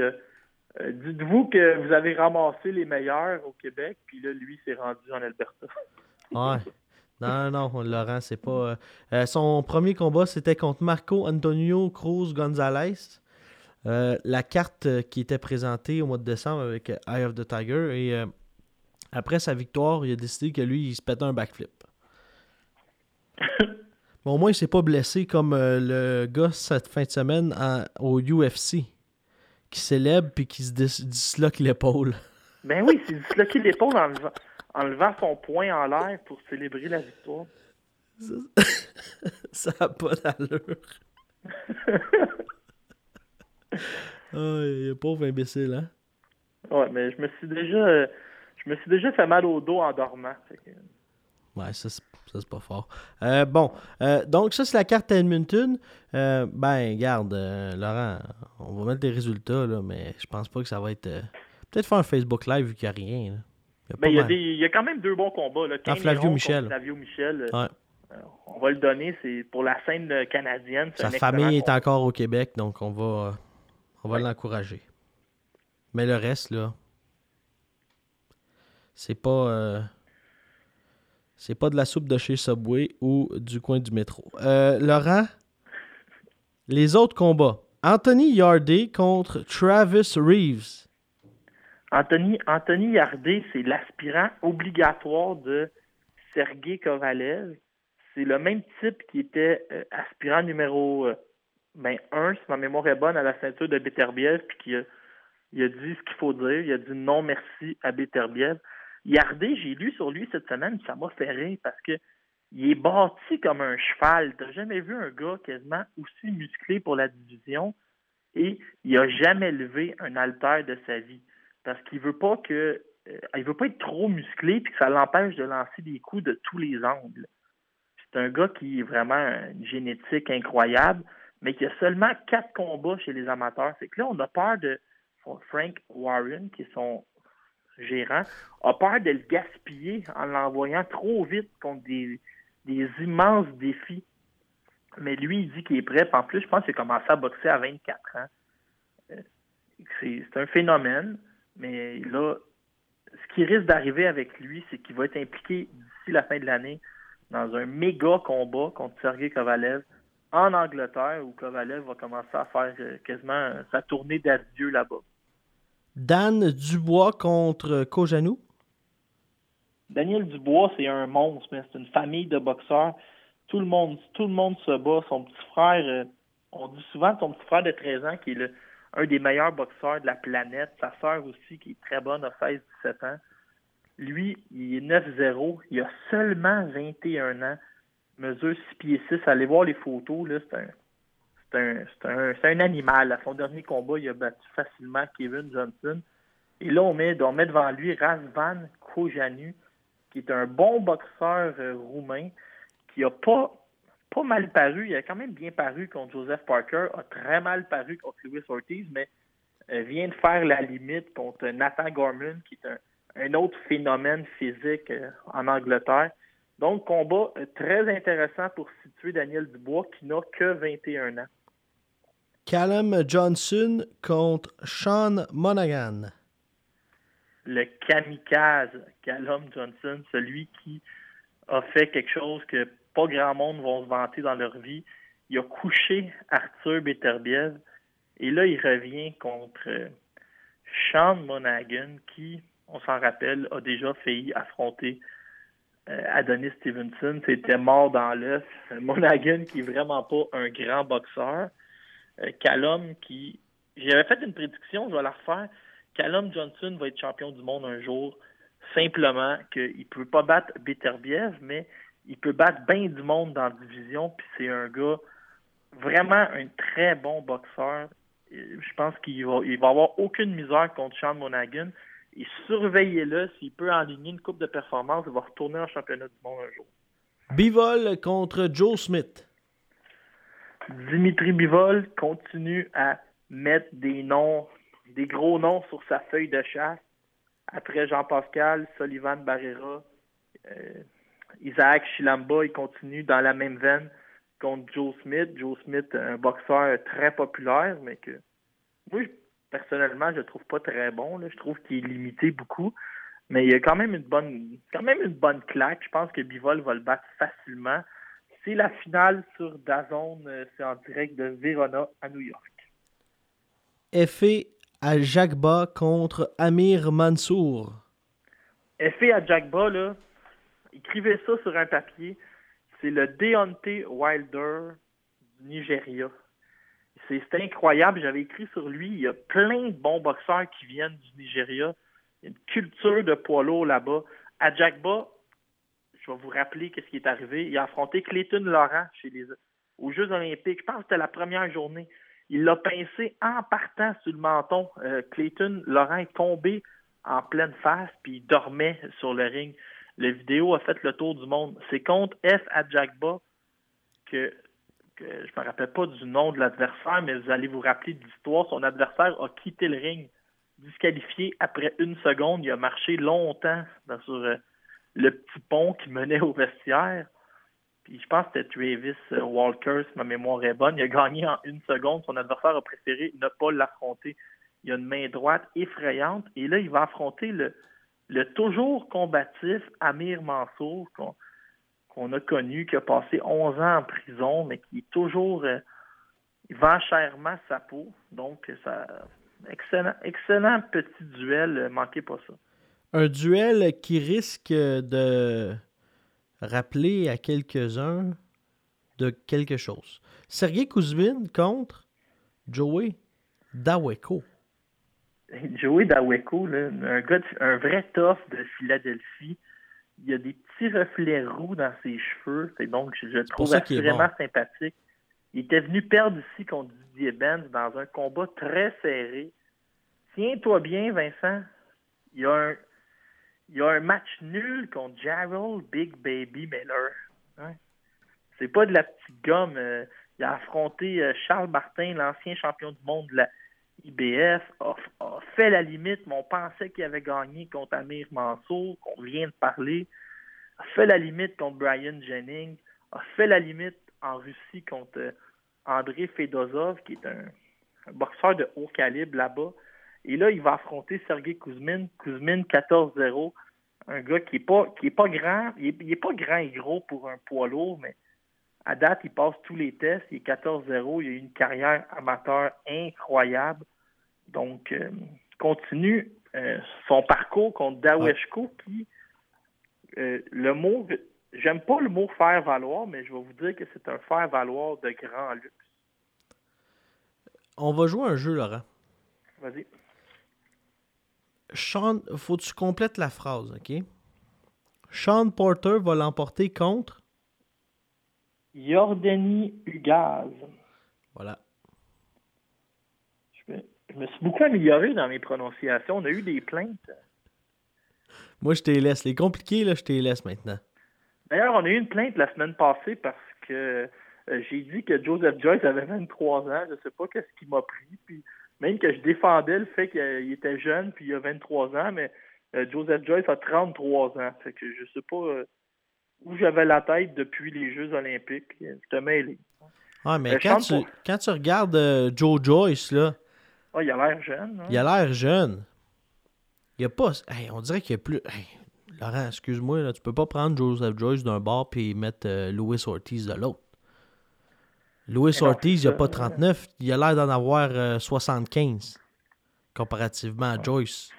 Dites-vous que vous avez ramassé les meilleurs au Québec, puis là, lui, s'est rendu en Alberta. Ouais. Non, non, Laurent, c'est pas. euh, son premier combat, c'était contre Marco Antonio Cruz Gonzalez. Euh, la carte euh, qui était présentée au mois de décembre avec euh, Eye of the Tiger. Et euh, après sa victoire, il a décidé que lui, il se pétait un backflip. Mais au moins, il s'est pas blessé comme euh, le gars cette fin de semaine au UFC qui célèbre puis qui se dis- disloque l'épaule. Ben oui, c'est disloqué l'épaule en levant, en levant son poing en l'air pour célébrer la victoire. Ça n'a pas d'allure. Ah, il est pauvre imbécile, hein? Ouais, mais je me suis déjà je me suis déjà fait mal au dos en dormant. que- Ouais, ça, c'est ça, c'est pas fort. Euh, bon, euh, donc ça, c'est la carte à Edmonton. Euh, ben, garde, Laurent, on va mettre les résultats, là, mais je pense pas que ça va être... Peut-être faire un Facebook Live vu qu'il n'y a rien. là. Il y a Ben, y, a mal. des- il y a quand même deux bons combats. Là. Kane Flavio Michel. Flavio Michel. Ouais. on va le donner. C'est pour la scène canadienne. Sa famille est encore au Québec, donc on va, on va Ouais. l'encourager. Mais le reste, là, c'est pas, euh, c'est pas de la soupe de chez Subway ou du coin du métro. Euh, Laurent, les autres combats. Anthony Yarday contre Travis Reeves. Anthony, Anthony Yardé, c'est l'aspirant obligatoire de Sergei Kovalev. C'est le même type qui était euh, aspirant numéro ben, 1, si ma mémoire est bonne, à la ceinture de Beterbiev, puis qui a, il a dit ce qu'il faut dire. Il a dit non merci à Beterbiev. Yardé, j'ai lu sur lui cette semaine, ça m'a fait rire parce que il est bâti comme un cheval. T'as jamais vu un gars quasiment aussi musclé pour la division et il a jamais levé un haltère de sa vie parce qu'il veut pas que euh, veut pas être trop musclé puis que ça l'empêche de lancer des coups de tous les angles. C'est un gars qui est vraiment une génétique incroyable, mais qui a seulement quatre combats chez les amateurs. C'est que là, on a peur de Frank Warren, qui est son gérant, a peur de le gaspiller en l'envoyant trop vite contre des, des immenses défis. Mais lui, il dit qu'il est prêt. En plus, je pense qu'il a commencé à boxer à 24 ans. Euh, c'est un phénomène, mais là, ce qui risque d'arriver avec lui, c'est qu'il va être impliqué d'ici la fin de l'année dans un méga combat contre Sergei Kovalev en Angleterre, où Kovalev va commencer à faire euh, quasiment sa tournée d'adieu là-bas. Dan Dubois contre Kojanou. Daniel Dubois, c'est un monstre, mais c'est une famille de boxeurs. Tout le monde, tout le monde se bat. Son petit frère, euh, on dit souvent son petit frère de 13 ans qui est le, un des meilleurs boxeurs de la planète. Sa sœur aussi, qui est très bonne, a 16-17 ans. Lui, il est 9-0. Il a seulement 21 ans. Mesure 6 pieds 6. Allez voir les photos, là, c'est un. C'est un, un, un animal. À son dernier combat, il a battu facilement Kevin Johnson. Et là, on met, on met devant lui Razvan Kojanu, qui est un bon boxeur euh, roumain, qui a pas, pas mal paru. Il a quand même bien paru contre Joseph Parker, a très mal paru contre Louis Ortiz, mais euh, vient de faire la limite contre Nathan Gorman, qui est un, un autre phénomène physique euh, en Angleterre. Donc, combat euh, très intéressant pour situer Daniel Dubois, qui n'a que 21 ans. Callum Johnson contre Sean Monaghan. le kamikaze Callum Johnson, celui qui a fait quelque chose que pas grand monde vont se vanter dans leur vie. Il a couché Arthur Beterbiev et là, il revient contre euh, Sean Monaghan qui, on s'en rappelle, a déjà failli affronter Adonis Stevenson. C'était mort dans l'œuf. Monaghan qui est vraiment pas un grand boxeur. Euh, Callum qui... J'avais fait une prédiction, je vais la refaire. Callum Johnson va être champion du monde un jour, simplement qu'il ne peut pas battre Beterbiev, mais il peut battre bien du monde dans la division, puis c'est un gars vraiment un très bon boxeur. Euh, Je pense qu'il va, va avoir aucune misère contre Sean Monaghan. Et surveillez-le, s'il peut enligner une coupe de performance, il va retourner en championnat du monde un jour. Bivol contre Joe Smith. Dimitri Bivol continue à mettre des noms, des gros noms sur sa feuille de chasse. Après Jean-Pascal, Sullivan Barrera, euh, Isaac Chilamba, il continue dans la même veine contre Joe Smith. Joe Smith, un boxeur très populaire, mais que moi, personnellement, je le trouve pas très bon. là. Je trouve qu'il est limité beaucoup. Mais il a quand même une bonne quand même une bonne claque. Je pense que Bivol va le battre facilement. C'est la finale sur Dazone. euh, C'est en direct de Verona à New York. Effet à Jagba contre Amir Mansour. Effet à Jackba, là, écrivez ça sur un papier. C'est le Deontay Wilder du Nigeria. C'est incroyable. J'avais écrit sur lui. Il y a plein de bons boxeurs qui viennent du Nigeria. Il y a une culture de poids lourd là-bas. À Jackba, je vais vous rappeler qu'est-ce qui est arrivé. Il a affronté Clayton Laurent chez les, aux Jeux Olympiques. Je pense que c'était la première journée. Il l'a pincé en partant sur le menton. Euh, Clayton Laurent est tombé en pleine face, puis il dormait sur le ring. La vidéo a fait le tour du monde. C'est contre F. Adjagba que, que je me rappelle pas du nom de l'adversaire, mais vous allez vous rappeler de l'histoire. Son adversaire a quitté le ring, disqualifié après une seconde. Il a marché longtemps sur euh, le petit pont qui menait au vestiaire. Puis je pense que c'était Travis euh, Walker, si ma mémoire est bonne. Il a gagné en une seconde. Son adversaire a préféré ne pas l'affronter. Il a une main droite effrayante. Et là, il va affronter le, toujours combatif Amir Mansour, qu'on a connu, qui a passé 11 ans en prison, mais qui est toujours. euh, il vend chèrement sa peau. Donc, ça. Excellent, excellent petit duel. euh, Manquez pas ça. Un duel qui risque de rappeler à quelques-uns de quelque chose. Sergei Kuzmin contre Joey Daweko. Joey Daweko, là, un, gars de- un vrai tough de Philadelphie. Il a des petits reflets roux dans ses cheveux. C'est donc, je, trouve vraiment bon. sympathique. Il était venu perdre ici contre Didier Benz dans un combat très serré. Tiens-toi bien, Vincent. Il y a un, il y a un match nul contre Gerald Big Baby Miller. Hein? C'est pas de la petite gomme. euh, il a affronté euh, Charles Martin, l'ancien champion du monde de la IBF, a, a fait la limite, mais on pensait qu'il avait gagné contre Amir Mansour, qu'on vient de parler, a fait la limite contre Brian Jennings, a fait la limite en Russie contre euh, André Fedosov, qui est un, un boxeur de haut calibre là-bas. Et là, il va affronter Sergei Kuzmin. Kuzmin 14-0. Un gars qui est pas qui est pas grand. Il est, il est pas grand et gros pour un poids lourd, mais à date, il passe tous les tests. Il est 14-0. Il a eu une carrière amateur incroyable. Donc, euh, continue euh, son parcours contre Daweshko qui, euh, le mot, j'aime pas le mot faire valoir, mais je vais vous dire que c'est un faire valoir de grand luxe. On va jouer un jeu, Laurent. Vas-y. Sean, faut que tu complètes la phrase, OK? Sean Porter va l'emporter contre. Yordani Ugaz. Voilà. Je me, je me suis beaucoup amélioré dans mes prononciations. On a eu des plaintes. Moi, je te laisse. Les compliqués, là, je te les laisse maintenant. D'ailleurs, on a eu une plainte la semaine passée parce que euh, j'ai dit que Joseph Joyce avait 23 ans. Je sais pas qu'est-ce qui m'a pris. Puis même que je défendais le fait qu'il était jeune puis il a 23 ans, mais euh, Joseph Joyce a 33 ans. Fait que je sais pas euh, où j'avais la tête depuis les Jeux Olympiques. J'étais mêlé. Ah, mais quand, tu, quand tu regardes Joe Joyce, là, Ah, il a l'air jeune. hein? il a l'air jeune. Il y a pas. Hey, on dirait qu'il y a plus. Hey, Laurent, excuse-moi, là, tu peux pas prendre Joseph Joyce d'un bord puis mettre euh, Louis Ortiz de l'autre. Louis non, Ortiz, il a ça. pas 39, il a l'air d'en avoir euh, 75 comparativement à Joyce.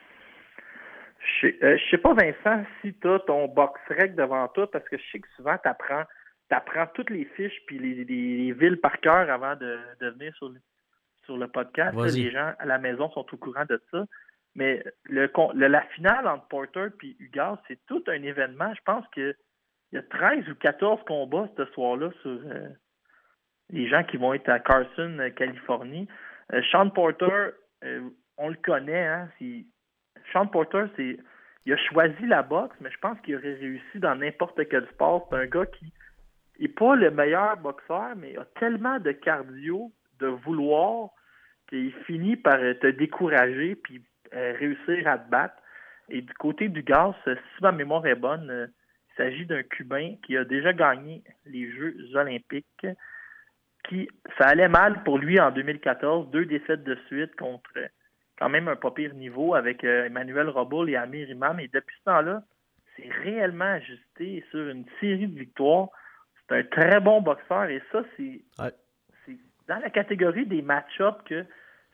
Je sais, euh, sais pas, Vincent, si tu as ton box rec devant toi, parce que je sais que souvent, tu apprends, toutes les fiches puis les, les- les villes par cœur avant de, de venir sur le, sur le podcast. Là, les gens à la maison sont au courant de ça. Mais le, le- la finale entre Porter et Hugas, c'est tout un événement. Je pense qu'il y a 13 ou 14 combats ce soir-là sur euh, les gens qui vont être à Carson, euh, Californie. Euh, Sean Porter, on le connaît, hein, Sean Porter, c'est il a choisi la boxe, mais je pense qu'il aurait réussi dans n'importe quel sport. C'est un gars qui n'est pas le meilleur boxeur, mais il a tellement de cardio, de vouloir, qu'il finit par te décourager puis réussir à te battre. Et du côté du gaz, euh, si ma mémoire est bonne, euh, il s'agit d'un Cubain qui a déjà gagné les Jeux olympiques. Qui, ça allait mal pour lui en 2014, deux défaites de suite contre euh, quand même un pas pire niveau avec euh, Emmanuel Roboul et Amir Imam. Et depuis ce temps-là, c'est réellement ajusté sur une série de victoires. C'est un très bon boxeur et ça, c'est Ouais. c'est dans la catégorie des match-ups que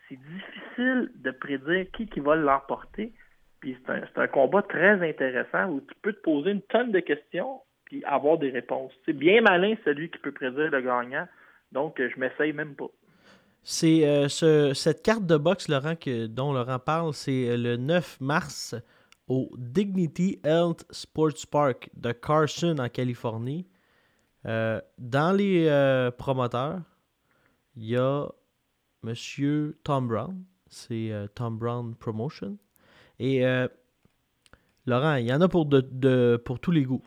c'est difficile de prédire qui, qui va l'emporter. Puis c'est un, un combat très intéressant où tu peux te poser une tonne de questions puis avoir des réponses. C'est bien malin celui qui peut prédire le gagnant. Donc, je m'essaye même pas. C'est euh, ce- cette carte de boxe, Laurent, que, dont Laurent parle, c'est euh, le 9 mars au Dignity Health Sports Park de Carson, en Californie. Euh, dans les promoteurs, il y a Monsieur Tom Brown. C'est euh, Tom Brown Promotion. Et euh, Laurent, il y en a pour, de, de- pour tous les goûts.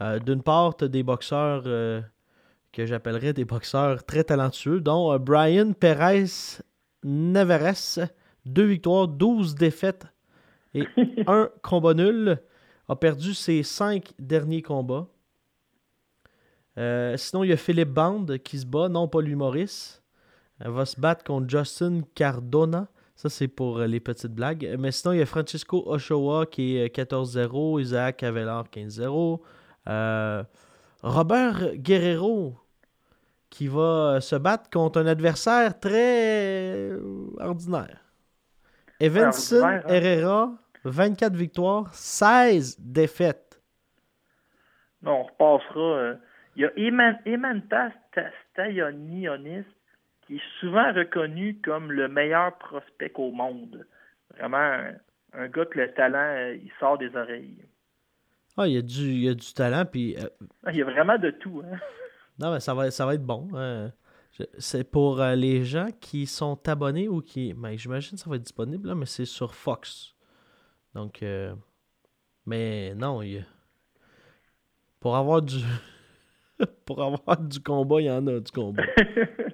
Euh, D'une part, tu as des boxeurs que j'appellerais des boxeurs très talentueux, dont Brian Perez Navarez, deux victoires, 12 défaites et un combat nul. A perdu ses cinq derniers combats. Euh, sinon, il y a Philippe Band qui se bat, non pas lui Maurice. Elle va se battre contre Justin Cardona. Ça, c'est pour euh, les petites blagues. Mais sinon, il y a Francisco Ochoa qui est euh, 14-0, Isaac Avelar 15-0. Euh, Robert Guerrero qui va euh, se battre contre un adversaire très euh, ordinaire. Evanson hein? Herrera, 24 victoires, 16 défaites. Non, on repassera. euh, Il y a Eman- Emantas Stayonionis qui est souvent reconnu comme le meilleur prospect au monde. Vraiment un, un gars que le talent, euh, il sort des oreilles. Ah, il y a du, il y a du talent, puis euh, Ah, Il y a vraiment de tout. Hein? Non, mais ça va, ça va être bon. hein. C'est pour euh, les gens qui sont abonnés ou qui. Mais j'imagine que ça va être disponible, là, mais c'est sur Fox. Donc. euh, Mais non, il y a- Pour avoir du. pour avoir du combat, il y en a du combat.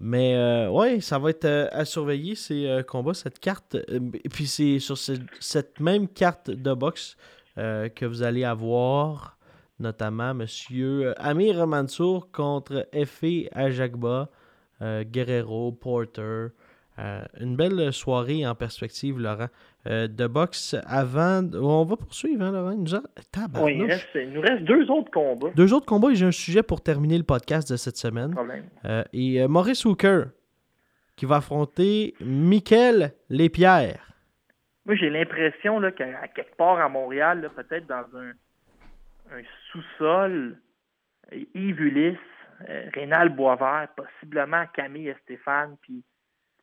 Mais euh, ouais, ça va être euh, à surveiller ces euh, combats, cette carte. Et puis c'est sur ce- cette même carte de boxe euh, que vous allez avoir notamment Monsieur Amir Mansour contre Effé Ajagba, euh, Guerrero, Porter, Euh, une belle soirée en perspective, Laurent. Euh, de boxe avant. On va poursuivre, hein, Laurent? Il nous a-. Oui, il, reste- il nous reste deux autres combats. Deux autres combats et j'ai un sujet pour terminer le podcast de cette semaine. Euh, et Maurice Hooker qui va affronter Michael Lespierre. Moi, j'ai l'impression qu'à quelque part à Montréal, peut-être dans un, un sous-sol, Yves Ulysse, Rénal Boisvert, possiblement Camille et Stéphane, puis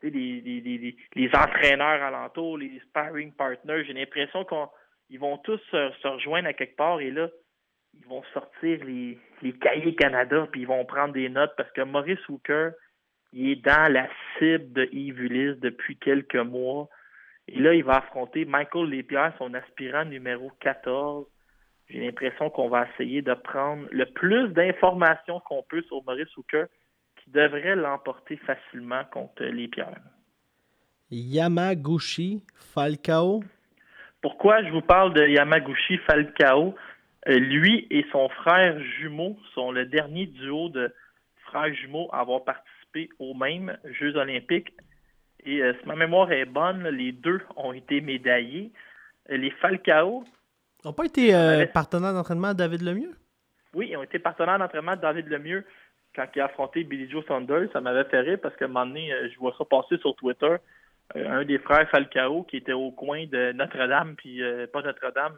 les, les, les, les- entraîneurs alentours, les sparring partners, j'ai l'impression qu'ils vont tous se, rejoindre à quelque part et là, ils vont sortir les, les cahiers Canada, puis ils vont prendre des notes parce que Maurice Hooker, il est dans la cible de Yves Ulysse depuis quelques mois. Et là, il va affronter Michael Lespierre, son aspirant numéro 14. J'ai l'impression qu'on va essayer de prendre le plus d'informations qu'on peut sur Maurice Hooker, devrait l'emporter facilement contre Lespierre. Yamaguchi Falcao? Pourquoi je vous parle de Yamaguchi Falcao? Euh, lui et son frère jumeau sont le dernier duo de frères jumeaux à avoir participé aux mêmes Jeux olympiques. Et euh, si ma mémoire est bonne, là, les deux ont été médaillés. Euh, les Falcao, N'ont pas été euh, partenaires d'entraînement à David Lemieux? oui, ils ont été partenaires d'entraînement de David Lemieux quand il a affronté Billy Joe Saunders. Ça m'avait fait rire parce qu'à un moment donné, euh, je vois ça passer sur Twitter. Euh, un des frères Falcao qui était au coin de Notre-Dame, puis euh, pas Notre-Dame,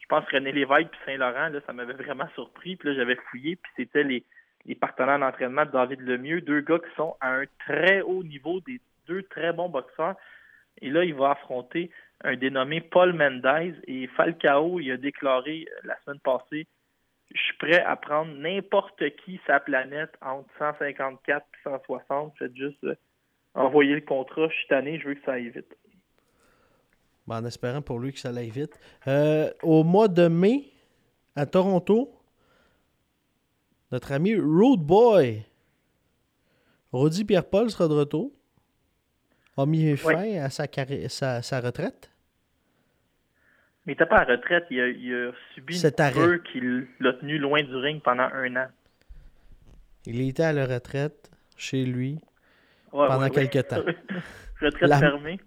je pense René Lévesque puis Saint-Laurent, là, ça m'avait vraiment surpris. Puis là, j'avais fouillé, puis c'était les, les partenaires d'entraînement de David Lemieux, deux gars qui sont à un très haut niveau, des deux très bons boxeurs. Et là, il va affronter un dénommé Paul Mendez. Et Falcao, il a déclaré la semaine passée Je suis prêt à prendre n'importe qui sa planète entre 154 et 160. Faites juste euh, envoyer le contrat. Je suis tanné, je veux que ça aille vite. Ben, en espérant pour lui que ça aille vite. Euh, au mois de mai, à Toronto, notre ami Road Boy, Rodi Pierre-Paul sera de retour. A mis fin à sa, sa, sa retraite. Mais il n'était pas à la retraite. Il a, il a subi Cet une arrêt. qui l'a tenu loin du ring pendant un an. Il était à la retraite chez lui. Ouais, Pendant ouais, ouais. quelque temps. retraite La- fermée.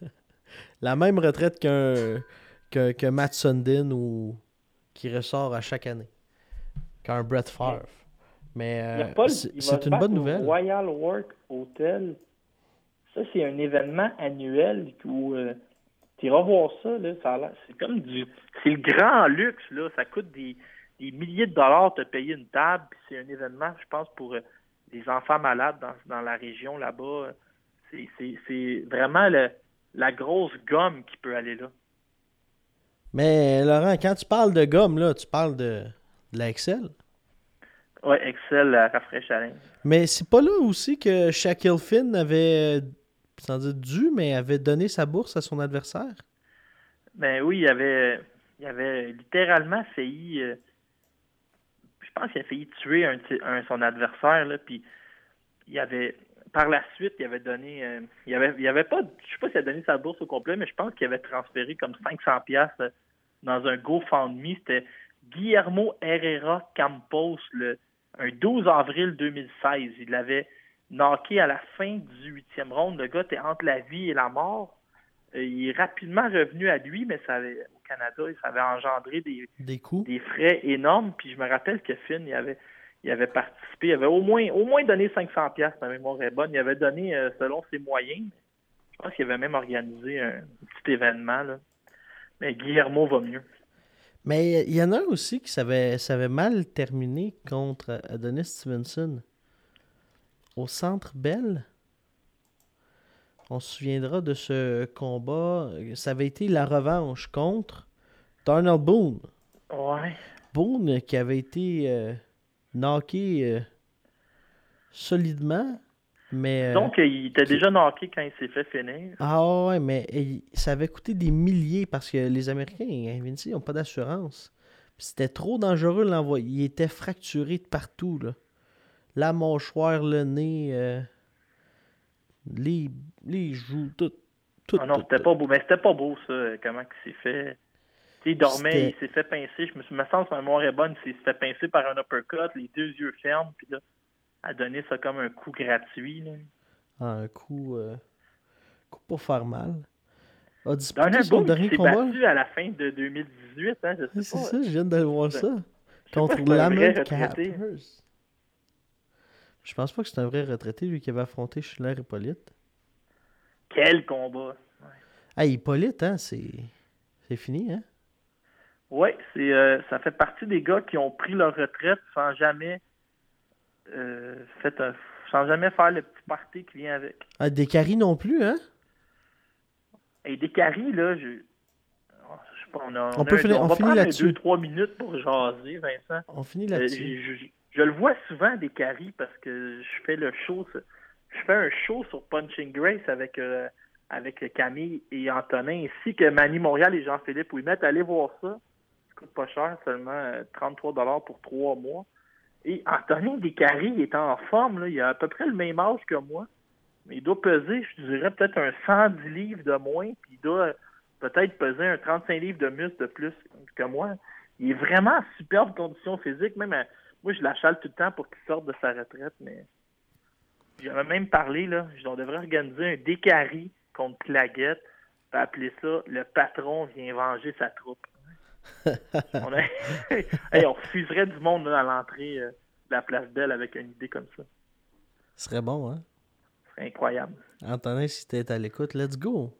La même retraite qu'un que, que Matt Sundin ou qui ressort à chaque année. Qu'un Brett Favre. Mais euh, c'est une bonne nouvelle. Royal Work Hotel. Ça, c'est un événement annuel où tu iras voir ça. Là, ça c'est comme du. C'est le grand luxe. Là. Ça coûte des, des milliers de dollars de payer une table. puis C'est un événement, je pense, pour euh, les enfants malades dans, dans la région là-bas. C'est- vraiment le- la grosse gomme qui peut aller là. Mais Laurent, quand tu parles de gomme, là, tu parles de, de la Excel. La Rafraîche Challenge. Mais c'est pas là aussi que Shaquille Finn avait, sans dire dû, mais avait donné sa bourse à son adversaire? Ben oui, il avait, il avait littéralement failli. euh, je pense qu'il a failli tuer un, son adversaire, là, puis il avait. Par la suite, il avait donné. euh, il avait, il avait pas. Je sais pas s'il a donné sa bourse au complet, mais je pense qu'il avait transféré comme 500 pièces dans un GoFundMe. C'était Guillermo Herrera Campos, le, un 12 avril 2016. Il l'avait knocké à la fin du huitième round. Le gars était entre la vie et la mort. Euh, il est rapidement revenu à lui, mais ça avait, au Canada, ça avait engendré des, Des coups. des frais énormes. Puis je me rappelle que Finn, il avait, il avait participé, il avait au moins, au moins donné 500 pièces, ma mémoire est bonne. Il avait donné euh, selon ses moyens. Je pense qu'il avait même organisé un petit événement. Là. Mais Guillermo va mieux. Mais il y en a un aussi qui savait, savait mal terminé contre Adonis Stevenson. Au Centre Bell. On se souviendra de ce combat. Ça avait été la revanche contre Darnell Boone. Ouais. Boone qui avait été euh, knocké euh, solidement. Mais, euh, Donc, il était déjà knocké quand il s'est fait finir. Ah ouais, mais il- ça avait coûté des milliers parce que les Américains, Vinci, n'ont pas d'assurance. C'était trop dangereux de l'envoyer. Il était fracturé de partout. Là. La mâchoire, le nez, euh, les, les joues, tout. tout, Ah non, c'était pas beau. Mais c'était pas beau, ça, comment il s'est fait. Il dormait, il s'est fait pincer. Je me, sens que ma mémoire est bonne. Il s'est fait pincer par un uppercut, les deux yeux fermes, puis là, a donné ça comme un coup gratuit. Là. Ah, un coup, euh, coup pour faire mal. A disputé son dernier combat. battu à la fin de 2018, hein, je sais C'est ça, je viens de voir ça. Contre Lamont retraité. Je pense pas que c'est un vrai retraité, lui qui avait affronté Schiller Hippolyte. Quel combat! Ah, Hippolyte, hein, c'est. C'est fini, hein? Oui, c'est euh, ça fait partie des gars qui ont pris leur retraite sans jamais euh, fait un, sans jamais faire le petit party qui vient avec. Ah, Descaries non plus, hein? Et des caries, là, je. oh, je sais pas, on, a, On a peut un- finir- on va finit prendre un là-dessus. deux, trois minutes pour jaser, Vincent. On finit Euh, là-dessus. Je, le vois souvent des caries parce que je fais le show. Je fais un show sur Punching Grace avec, euh, avec Camille et Antonin, ainsi que Manny Montréal et Jean-Philippe Ouimet. Allez voir ça. Ça coûte pas cher, seulement euh, 33 pour trois mois. Et Antonin Descaries est en forme. Là. Il a à peu près le même âge que moi. Mais il doit peser, je dirais, peut-être un 110 livres de moins. Puis il doit peut-être peser un 35 livres de muscle de plus que moi. Il est vraiment en superbe condition physique. Même à- moi, je l'achale tout le temps pour qu'il sorte de sa retraite. Mais j'avais même parlé, là, on devrait organiser un décari contre Claguette. puis appeler ça le patron vient venger sa troupe. on, a... Hey, on refuserait du monde là, à l'entrée euh, de la place Belle avec une idée comme ça. Ce serait bon, hein? C'est incroyable. Antonin, si t'es à l'écoute, let's go.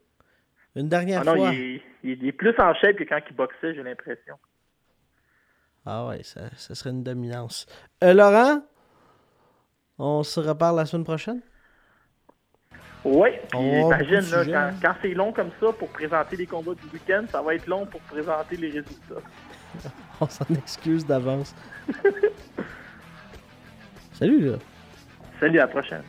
Une dernière Ah non, fois. il est, il est plus en shape que quand il boxait, j'ai l'impression. Ah ouais, ça, ça serait une dominance. Euh, Laurent, on se reparle la semaine prochaine? Oui, imagine, là, quand, hein. quand c'est long comme ça pour présenter les combats du week-end, ça va être long pour présenter les résultats. On s'en excuse d'avance. Salut, là. Salut, à la prochaine.